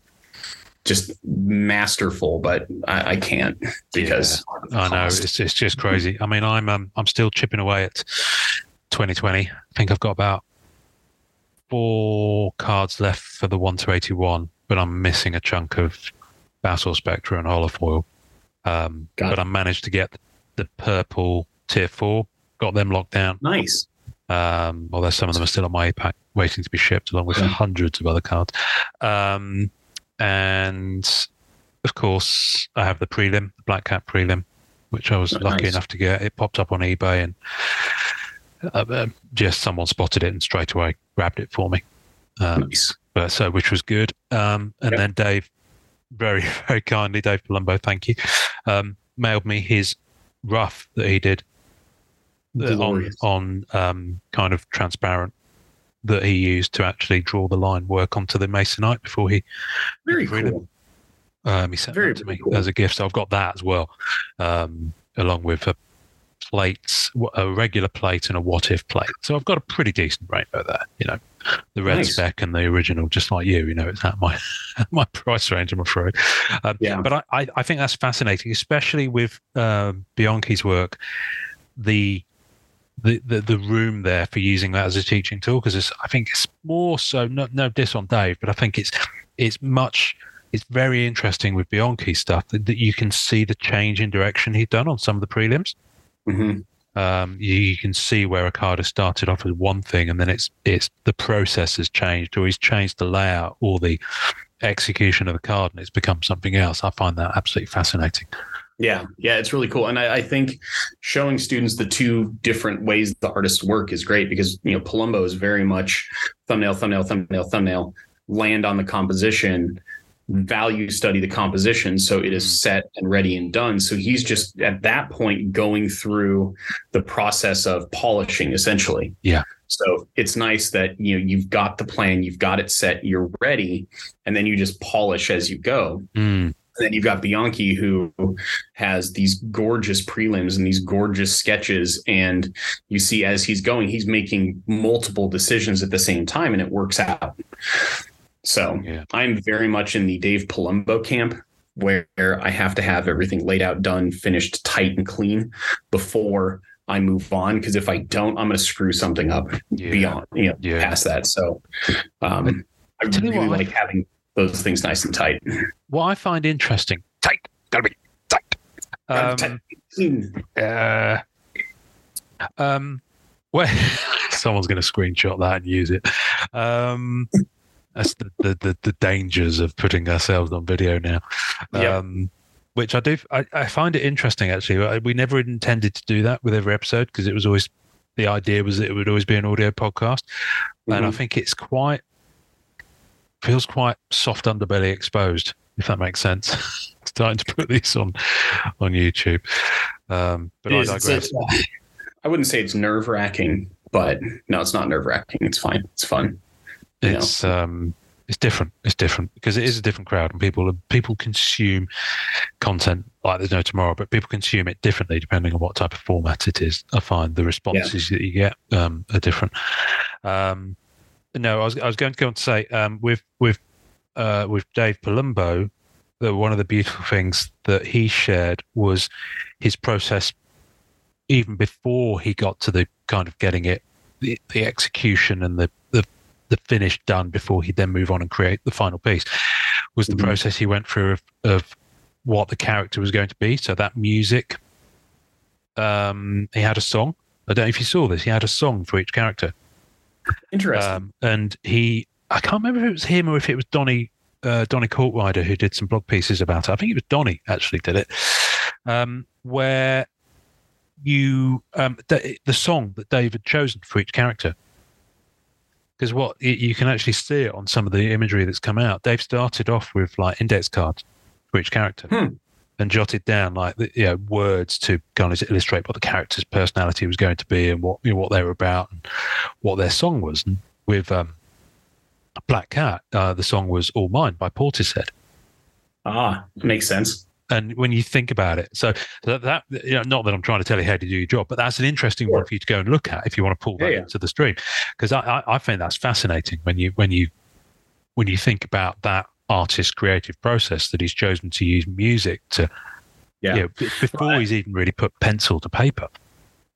just masterful, but I, I can't because I know it's it's just crazy. I mean, I'm um, I'm still chipping away at 2020. I think I've got about four cards left for the one to 81, but I'm missing a chunk of Battle Spectra and Holofoil. Um, but it. I managed to get the purple tier four, got them locked down. nice. Um, although some of them are still on my pack, waiting to be shipped, along with Yeah. hundreds of other cards. Um, and of course, I have the prelim, the Black Cat prelim, which I was Oh, lucky nice. enough to get. It popped up on eBay, and uh, uh, just someone spotted it and straight away grabbed it for me. Um, nice. but so which was good. Um, and Yep. then Dave, very very kindly, Dave Palumbo, thank you, um, mailed me his rough that he did on on um, kind of transparent that he used to actually draw the line work onto the masonite before he Very cool. um, he sent Very, that to me cool. as a gift. So I've got that as well, um, along with a plates, a regular plate and a what if plate. So I've got a pretty decent rainbow there. You know, the red Nice. spec and the original, just like you. You know, it's at my my price range. I'm afraid. Um, Yeah. but I, I, I think that's fascinating, especially with um, Bianchi's work. The the, the the room there for using that as a teaching tool because I think it's more so no no diss on Dave, but I think it's it's much it's very interesting with Bianchi stuff that, that you can see the change in direction he'd done on some of the prelims. hmm Um, you, you can see where a card has started off as one thing, and then it's it's the process has changed, or he's changed the layout or the execution of the card, and it's become something else. I find that absolutely fascinating. Yeah, yeah, it's really cool, and I, I think showing students the two different ways the artists work is great because you know Palumbo is very much thumbnail, thumbnail, thumbnail, thumbnail, land on the composition, value study the composition, so it is Mm. set and ready and done. So he's just at that point going through the process of polishing, essentially. Yeah. So it's nice that you know you've got the plan, you've got it set, you're ready, and then you just polish as you go. Mm, And then you've got Bianchi who has these gorgeous prelims and these gorgeous sketches. And you see as he's going, he's making multiple decisions at the same time and it works out. So yeah, I'm very much in the Dave Palumbo camp where I have to have everything laid out, done, finished, tight, and clean before I move on. Because if I don't, I'm going to screw something up yeah. beyond, you know, Yeah. past that. So um, I really what, like having those things nice and tight. What I find interesting, tight, gotta be tight. Um. Uh, um, well, someone's going to screenshot that and use it. Um, that's the, the, the, the dangers of putting ourselves on video now. Yep. Um, which I do, I, I find it interesting actually. We never intended to do that with every episode because it was always the idea was that it would always be an audio podcast, and I Mhm. think it's quite feels quite soft underbelly exposed, if that makes sense. Starting to put these on on YouTube, um, but I is. It's- digress. it's- I wouldn't say it's nerve wracking, but no, it's not nerve wracking. It's fine. It's fun. you know. it's um it's different it's different because it is a different crowd and people people consume content like there's no tomorrow but people consume it differently depending on what type of format it is i find the responses that you get um are different um no i was, I was going to go on to say um with with uh with dave palumbo that one of the beautiful things that he shared was his process even before he got to the kind of getting it, the, the execution and the, the the finish done before he'd then move on and create the final piece was the Mhm. process he went through of, of what the character was going to be. So that music, um, he had a song. I don't know if you saw this. He had a song for each character. Interesting. Um, and he, I can't remember if it was him or if it was Donny, uh, Donny Courtrider who did some blog pieces about it. I think it was Donny actually did it, um, where you um, the, the song that Dave had chosen for each character. Because what you- you can actually see it on some of the imagery that's come out. Dave started off with like index cards for each character. Hmm. And jotted down like the, you know, words to kind of illustrate what the character's personality was going to be and what you know, what they were about and what their song was. And with um, Black Cat, uh, the song was All Mine by Portishead. ah, makes sense. And when you think about it, so that, that you know, not that I'm trying to tell you how to do your job, but that's an interesting one for you to go and look at if you want to pull that Yeah, yeah. into the stream, because I, I, I find that's fascinating when you when you when you think about that artist's creative process that he's chosen to use music to, Yeah. you know, before Right. he's even really put pencil to paper.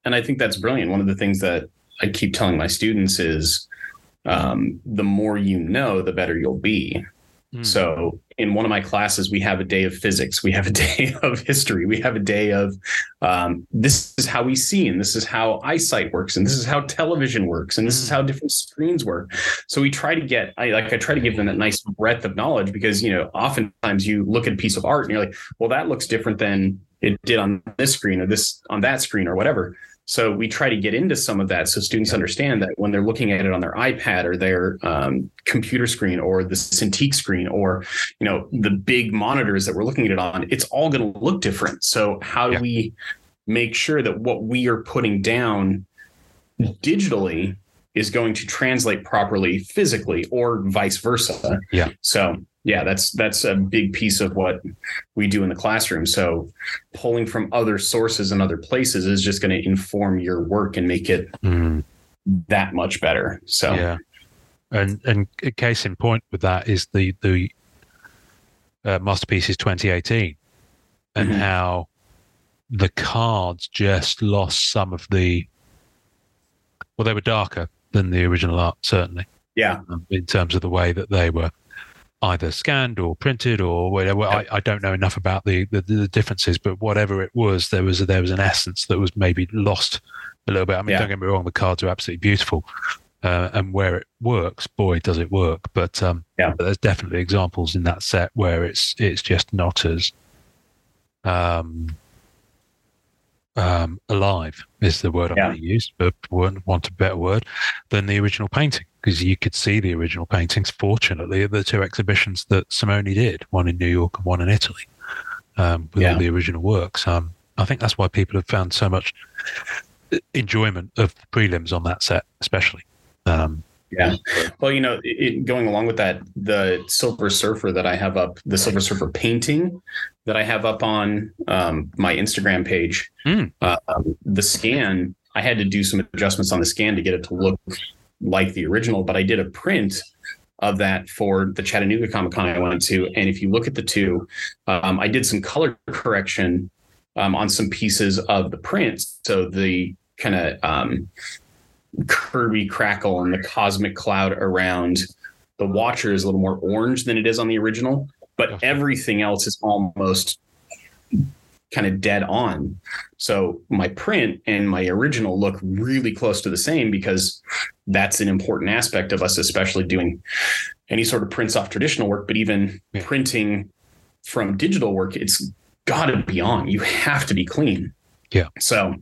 and I think that's brilliant. One of the things that I keep telling my students is um, the more you know, the better you'll be. Mm. So, in one of my classes, we have a day of physics, we have a day of history, we have a day of um, this is how we see, and this is how eyesight works, and this is how television works, and this is Mm. how different screens work. So we try to get, I like, I try to give them that nice breadth of knowledge because you know, oftentimes you look at a piece of art and you're like, well, that looks different than it did on this screen or this on that screen or whatever. So we try to get into some of that so students understand that when they're looking at it on their iPad or their um, computer screen or the Cintiq screen or you know the big monitors that we're looking at it on, it's all going to look different. So how do Yeah. we make sure that what we are putting down digitally is going to translate properly physically or vice versa? Yeah. So yeah, that's that's a big piece of what we do in the classroom. So pulling from other sources and other places is just going to inform your work and make it Mm. that much better. So Yeah, and and a case in point with that is the the uh, masterpieces 2018, and Mhm. how the cards just lost some of the. Well, they were darker than the original art, certainly, yeah, um, in terms of the way that they were either scanned or printed or whatever. I, I don't know enough about the, the the differences, but whatever it was, there was there was an essence that was maybe lost a little bit. I mean, Yeah. don't get me wrong, the cards are absolutely beautiful, uh, and where it works, boy, does it work. But um, Yeah. but there's definitely examples in that set where it's it's just not as um, um, alive is the word I'm Yeah. going to use, but wouldn't want a better word than the original painting because you could see the original paintings. Fortunately, at the two exhibitions that Simone did, one in New York and one in Italy, um, with Yeah. all the original works. Um, I think that's why people have found so much enjoyment of prelims on that set, especially. Yeah. Well, you know, it, it- going along with that, the Silver Surfer that I have up, the Silver Surfer painting that I have up on um, my Instagram page, Mm. uh, um, the scan, I had to do some adjustments on the scan to get it to look like the original, but I did a print of that for the Chattanooga Comic Con I went to. And if you look at the two, um, I did some color correction um, on some pieces of the print. So the kind of um, Kirby crackle and the cosmic cloud around the Watcher is a little more orange than it is on the original, but everything else is almost kind of dead on. So my print and my original look really close to the same because that's an important aspect of us, especially doing any sort of prints off traditional work, but even printing from digital work, it's got to be on. You have to be clean. Yeah. So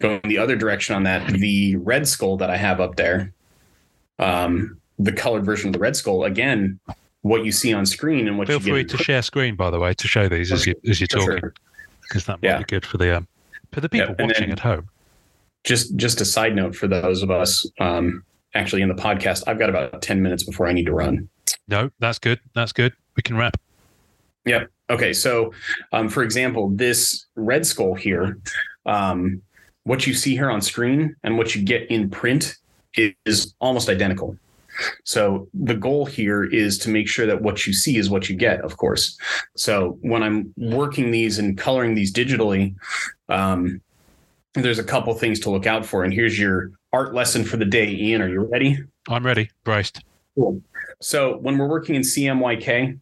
going the other direction on that, the Red Skull that I have up there, um, the colored version of the Red Skull, again, what you see on screen and what feel free to share screen, by the way, to show these as you as you're talking, sure. because that might Yeah. be good for the um, for the people and watching at home. just just a side note for those of us um, actually in the podcast i've got about 10 minutes before i need to run No, that's good. That's good. We can wrap. Yep. Okay so um, for example this red skull here um, what you see here on screen and what you get in print is, almost identical so the goal here is to make sure that what you see is what you get of course so when i'm working these and coloring these digitally um, there's a couple things to look out for. And here's your art lesson for the day. Ian, are you ready? I'm ready, braced. Cool. So when we're working in CMYK,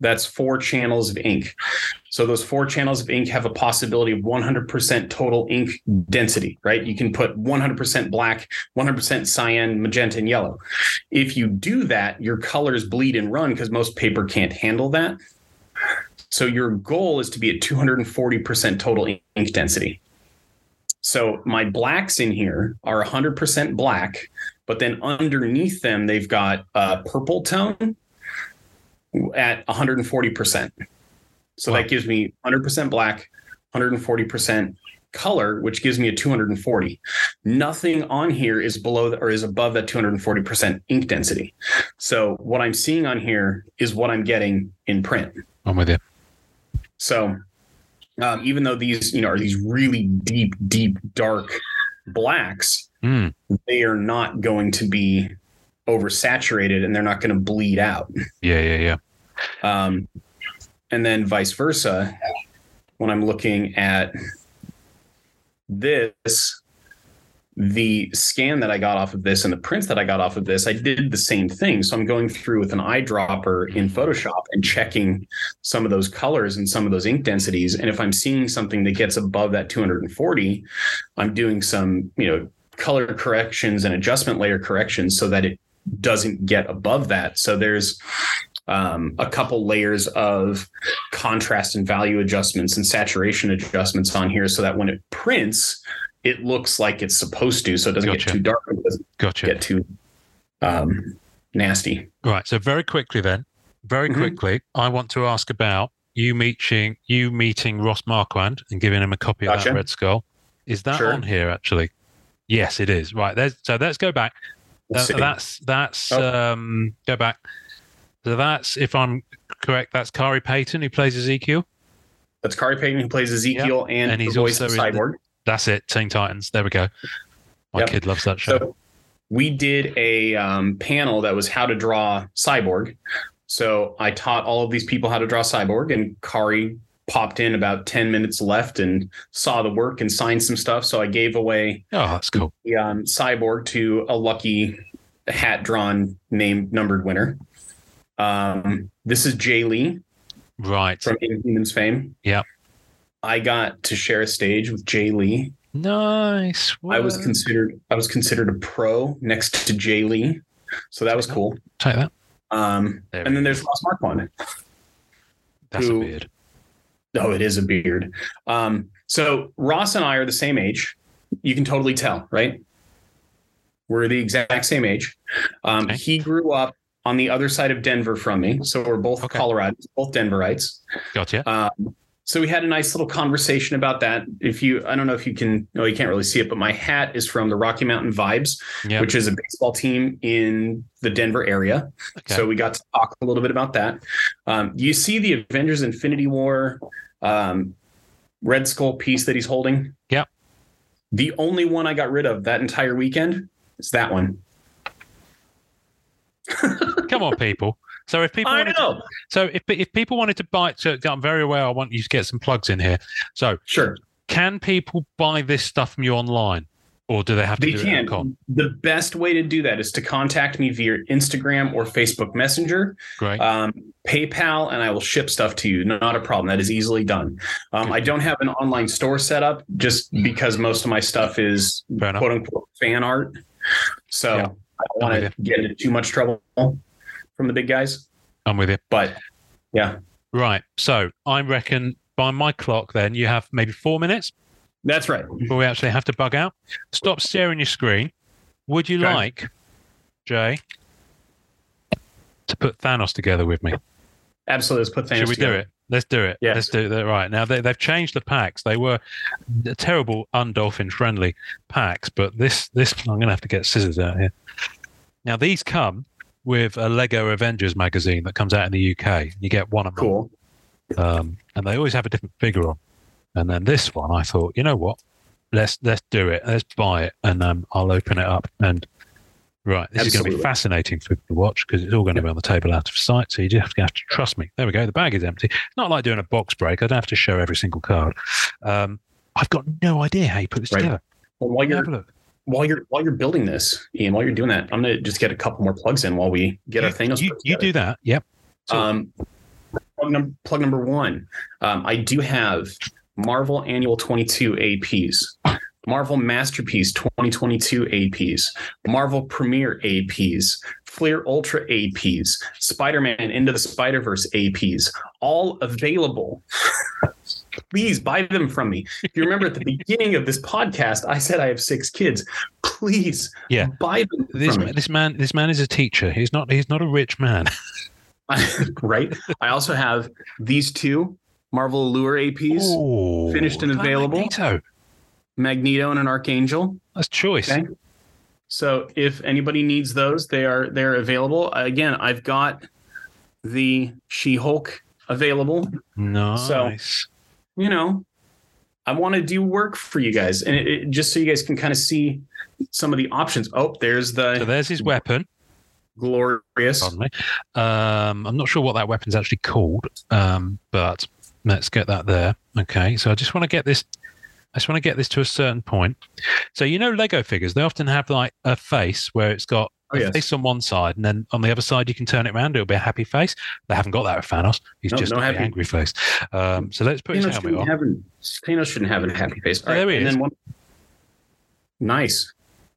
that's four channels of ink. So those four channels of ink have a possibility of 100% total ink density, right? You can put 100% black, 100% cyan, magenta, and yellow. If you do that, your colors bleed and run because most paper can't handle that. So your goal is to be at 240% total ink density. So my blacks in here are 100% black, but then underneath them, they've got a purple tone at 140%. So Wow. that gives me 100% black, 140% color, which gives me a 240. Nothing on here is below the, or is above that 240% ink density. So what I'm seeing on here is what I'm getting in print. I'm with you. So um, even though these, you know, are these really deep, deep, dark blacks, Mm, they are not going to be oversaturated and they're not going to bleed out. yeah, yeah, yeah. Um, and then vice versa, when I'm looking at this, the scan that I got off of this and the prints that I got off of this, I did the same thing. So I'm going through with an eyedropper in Photoshop and checking some of those colors and some of those ink densities. And if I'm seeing something that gets above that 240, I'm doing some, you know, color corrections and adjustment layer corrections so that it doesn't get above that. So there's um, a couple layers of contrast and value adjustments and saturation adjustments on here so that when it prints, it looks like it's supposed to. So it doesn't Gotcha. get too dark, it doesn't Gotcha. get too um, nasty. Right. So very quickly then, very Mhm. quickly, I want to ask about you meeting you meeting Ross Marquand and giving him a copy of that Red Skull. Is that Sure. on here actually? Yes, it is. Right. There's, so let's go back. Uh, that's that's Oh. um go back. So that's if I'm correct, that's Khary Payton who plays Ezekiel. That's Khary Payton who plays Ezekiel and, And he's the voice also of in the- Cyborg. That's it. Teen Titans. There we go. My Yep. kid loves that show. So we did a um, panel that was how to draw Cyborg. So I taught all of these people how to draw Cyborg, and Khary popped in about 10 minutes left and saw the work and signed some stuff. So I gave away oh, that's cool. the um, Cyborg to a lucky hat drawn named numbered winner. Um, this is Jae Lee Right. from Inhumans fame. Yep. I got to share a stage with Jae Lee. Nice. I was considered I was considered a pro next to Jae Lee, so that was cool. take that. Um, and then there's Ross Marquand. That's who- a beard. Oh, it is a beard. Um, so Ross and I are the same age. You can totally tell, right? We're the exact same age. Um, Okay. He grew up on the other side of Denver from me, so we're both Okay. Both Denverites. Gotcha. Um, so we had a nice little conversation about that. If you, I don't know if you can, no, you can't really see it, but my hat is from the Rocky Mountain Vibes, Yeah. which is a baseball team in the Denver area. Okay. So we got to talk a little bit about that. Um, you see the Avengers Infinity War um, Red Skull piece that he's holding? Yep. The only one I got rid of that entire weekend is that one. Come on, people. So if people I wanted to, know. so if if people wanted to buy, so I'm very aware. I want you to get some plugs in here. So Sure. can people buy this stuff from you online, or do they have to They do it can. at con? The best way to do that is to contact me via Instagram or Facebook Messenger. Great. um, PayPal, and I will ship stuff to you. Not a problem. That is easily done. Um, I don't have an online store set up just because most of my stuff is quote unquote fan art. So Yeah. I don't want to get into too much trouble from the big guys. I'm with you. But yeah, Right. So I reckon by my clock, then you have maybe four minutes that's right. before we actually have to bug out. Stop staring your screen. Would you Okay. like, Jay, to put Thanos together with me? Absolutely. Let's put things Should we do it? Let's do it. Yes. Let's do that. Right now, they, they've changed the packs. They were terrible, undolphin friendly packs, but this this I'm going to have to get scissors out here. Now these come with a Lego Avengers magazine that comes out in the UK. You get one a month, Cool. um, and they always have a different figure on. And then this one, I thought, you know what? Let's let's do it. Let's buy it, and um, I'll open it up. And right, this is going to be fascinating for to watch because it's all going to be on the table out of sight. So you just have to, have to trust me. There we go. The bag is empty. It's not like doing a box break. I don't have to show every single card. Um, I've got no idea how you put this Right. together. Well, while Have a you're look. While you're while you're building this, Ian, while you're doing that, I'm gonna just get a couple more plugs in while we get our Thanos. you, you do that. Yep. So- Um, plug, num- plug number one. Um, I do have Marvel Annual 22 APs, Marvel Masterpiece 2022 APs, Marvel Premiere APs, Fleer Ultra APs, Spider Man Into the Spider Verse APs, all available. Please buy them from me. If you remember at the beginning of this podcast, I said I have six kids. Please Yeah. buy them This from ma- me. this man this man is a teacher. He's not he's not a rich man. right? I also have these two Marvel Allure APs, Ooh, finished and look at that available. Magneto. Magneto and an Archangel. That's choice. Okay. So if anybody needs those, they are they're available. Again, I've got the She-Hulk available. Nice. You know, I want to do work for you guys, and it, it- just so you guys can kind of see some of the options. Oh, there's the so there's his weapon. glorious. Um, I'm not sure what that weapon's actually called, um, but let's get that there. Okay, so I just want to get this. I just want to get this to a certain point. So you know, Lego figures they often have like a face where it's got Oh, yes. face on one side, and then on the other side you can turn it around. It'll be a happy face. They haven't got that with Thanos. He's No, just no a happy. angry face. Um, so let's put his helmet on. have an, Thanos shouldn't have a happy face. There he and is. then one. Nice.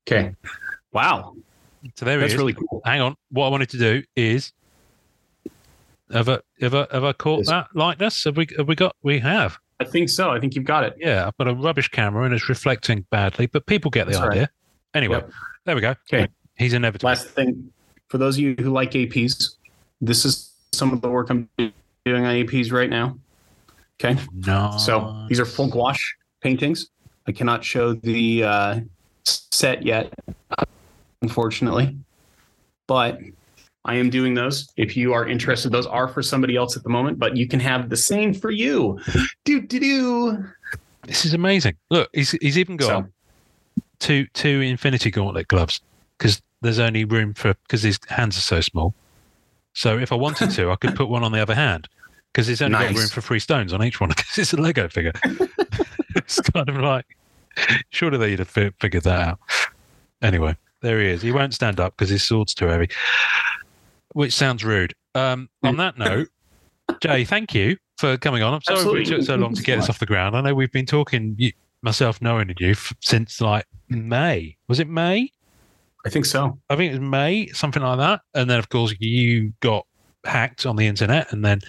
Okay. Wow, So there he that's is. really cool. Hang on. What I wanted to do is. Have I, have I, have I caught Yes. that likeness? Have we, have we got, we have. I think so. I think you've got it. Yeah, I've got a rubbish camera and it's reflecting badly, but people get the That's all right. idea. Anyway, Yep. there we go. Okay. He's inevitable. Last thing, for those of you who like APs, this is some of the work I'm doing on APs right now. Okay. no. So these are full gouache paintings. I cannot show the uh, set yet, unfortunately, but I am doing those. If you are interested, those are for somebody else at the moment, but you can have the same for you. Do do do. This is amazing. Look, he's he's even got So two two Infinity Gauntlet gloves because there's only room for because his hands are so small. So if I wanted to, I could put one on the other hand because it's only got room for three stones on each one because it's a Lego figure. it's kind of like surely they'd have fi- figured that out. Anyway, there he is. He won't stand up because his sword's too heavy, which sounds rude. Um, on that note, Jay, thank you for coming on. I'm sorry Absolutely. we took so long to get this off the ground. I know we've been talking, you, myself knowing you, f- since like May. Was it May? I think so. I think it was May, something like that. And then, of course, you got hacked on the internet, and then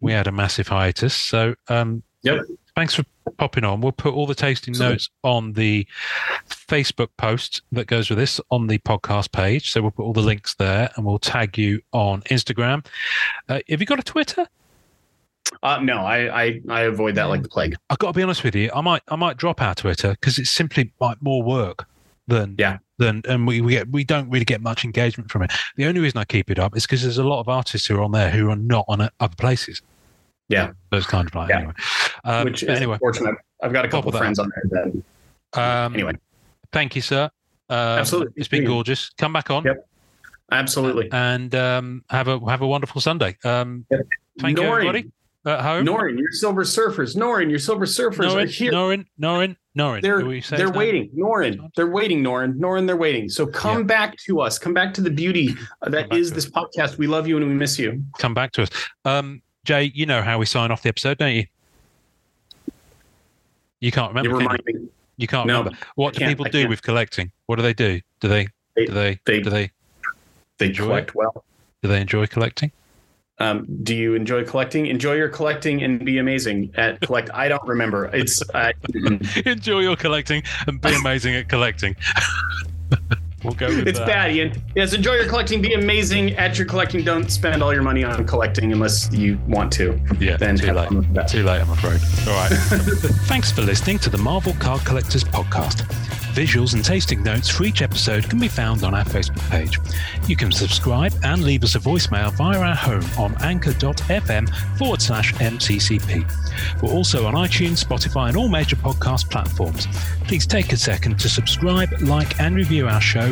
we had a massive hiatus. So, um, Yep. thanks for popping on. We'll put all the tasting Absolutely. notes on the Facebook post that goes with this on the podcast page. So we'll put all the links there, and we'll tag you on Instagram. Uh, have you got a Twitter? Uh, no, I, I I avoid that like the plague. I've got to be honest with you. I might I might drop our Twitter because it's simply like more work than Yeah. Than and we, we get we don't really get much engagement from it. The only reason I keep it up is because there's a lot of artists who are on there who are not on uh, other places. Yeah. those kind of like Yeah. anyway. Um, which is anyway, unfortunate. I've got a couple that friends on there that um, anyway. Thank you, sir. Um, Absolutely. it's been gorgeous. Come back on Yep. Absolutely. and um, have a have a wonderful Sunday. Um, thank you, everybody at home. Norrin, your silver surfers. Norrin, your silver surfers are here. Norrin, Norrin, Norrin. They're Do we say they're waiting. Norrin, they're waiting. Norrin, Norrin, they're waiting. So come Yeah. back to us. Come back to the beauty that is that is this podcast. We love you and we miss you. come back to us. Um, Jay, you know how we sign off the episode, don't you? You can't remember. remind you? me. You can't No, remember. What do people do with collecting? What do they do? Do they? They- do they? they- do they? They collect well. Do they enjoy collecting? Um, do you enjoy collecting? Enjoy your collecting and be amazing at collect. I don't remember. It's uh, enjoy your collecting and be amazing at collecting. we'll go with it's that. bad, Ian. Yes, enjoy your collecting. Be amazing at your collecting. Don't spend all your money on collecting unless you want to. Yeah, Then too late. fun with that. Too late, I'm afraid. All right. Thanks for listening to the Marvel Card Collectors Podcast. Visuals and tasting notes for each episode can be found on our Facebook page. You can subscribe and leave us a voicemail via our home on anchor.fm forward slash MCCP. We're also on iTunes, Spotify, and all major podcast platforms. Please take a second to subscribe, like, and review our show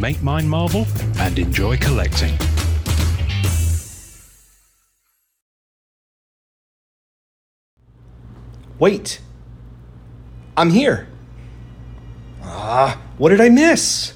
make mine Marvel, and enjoy collecting. Wait. I'm here. Ah, what did I miss?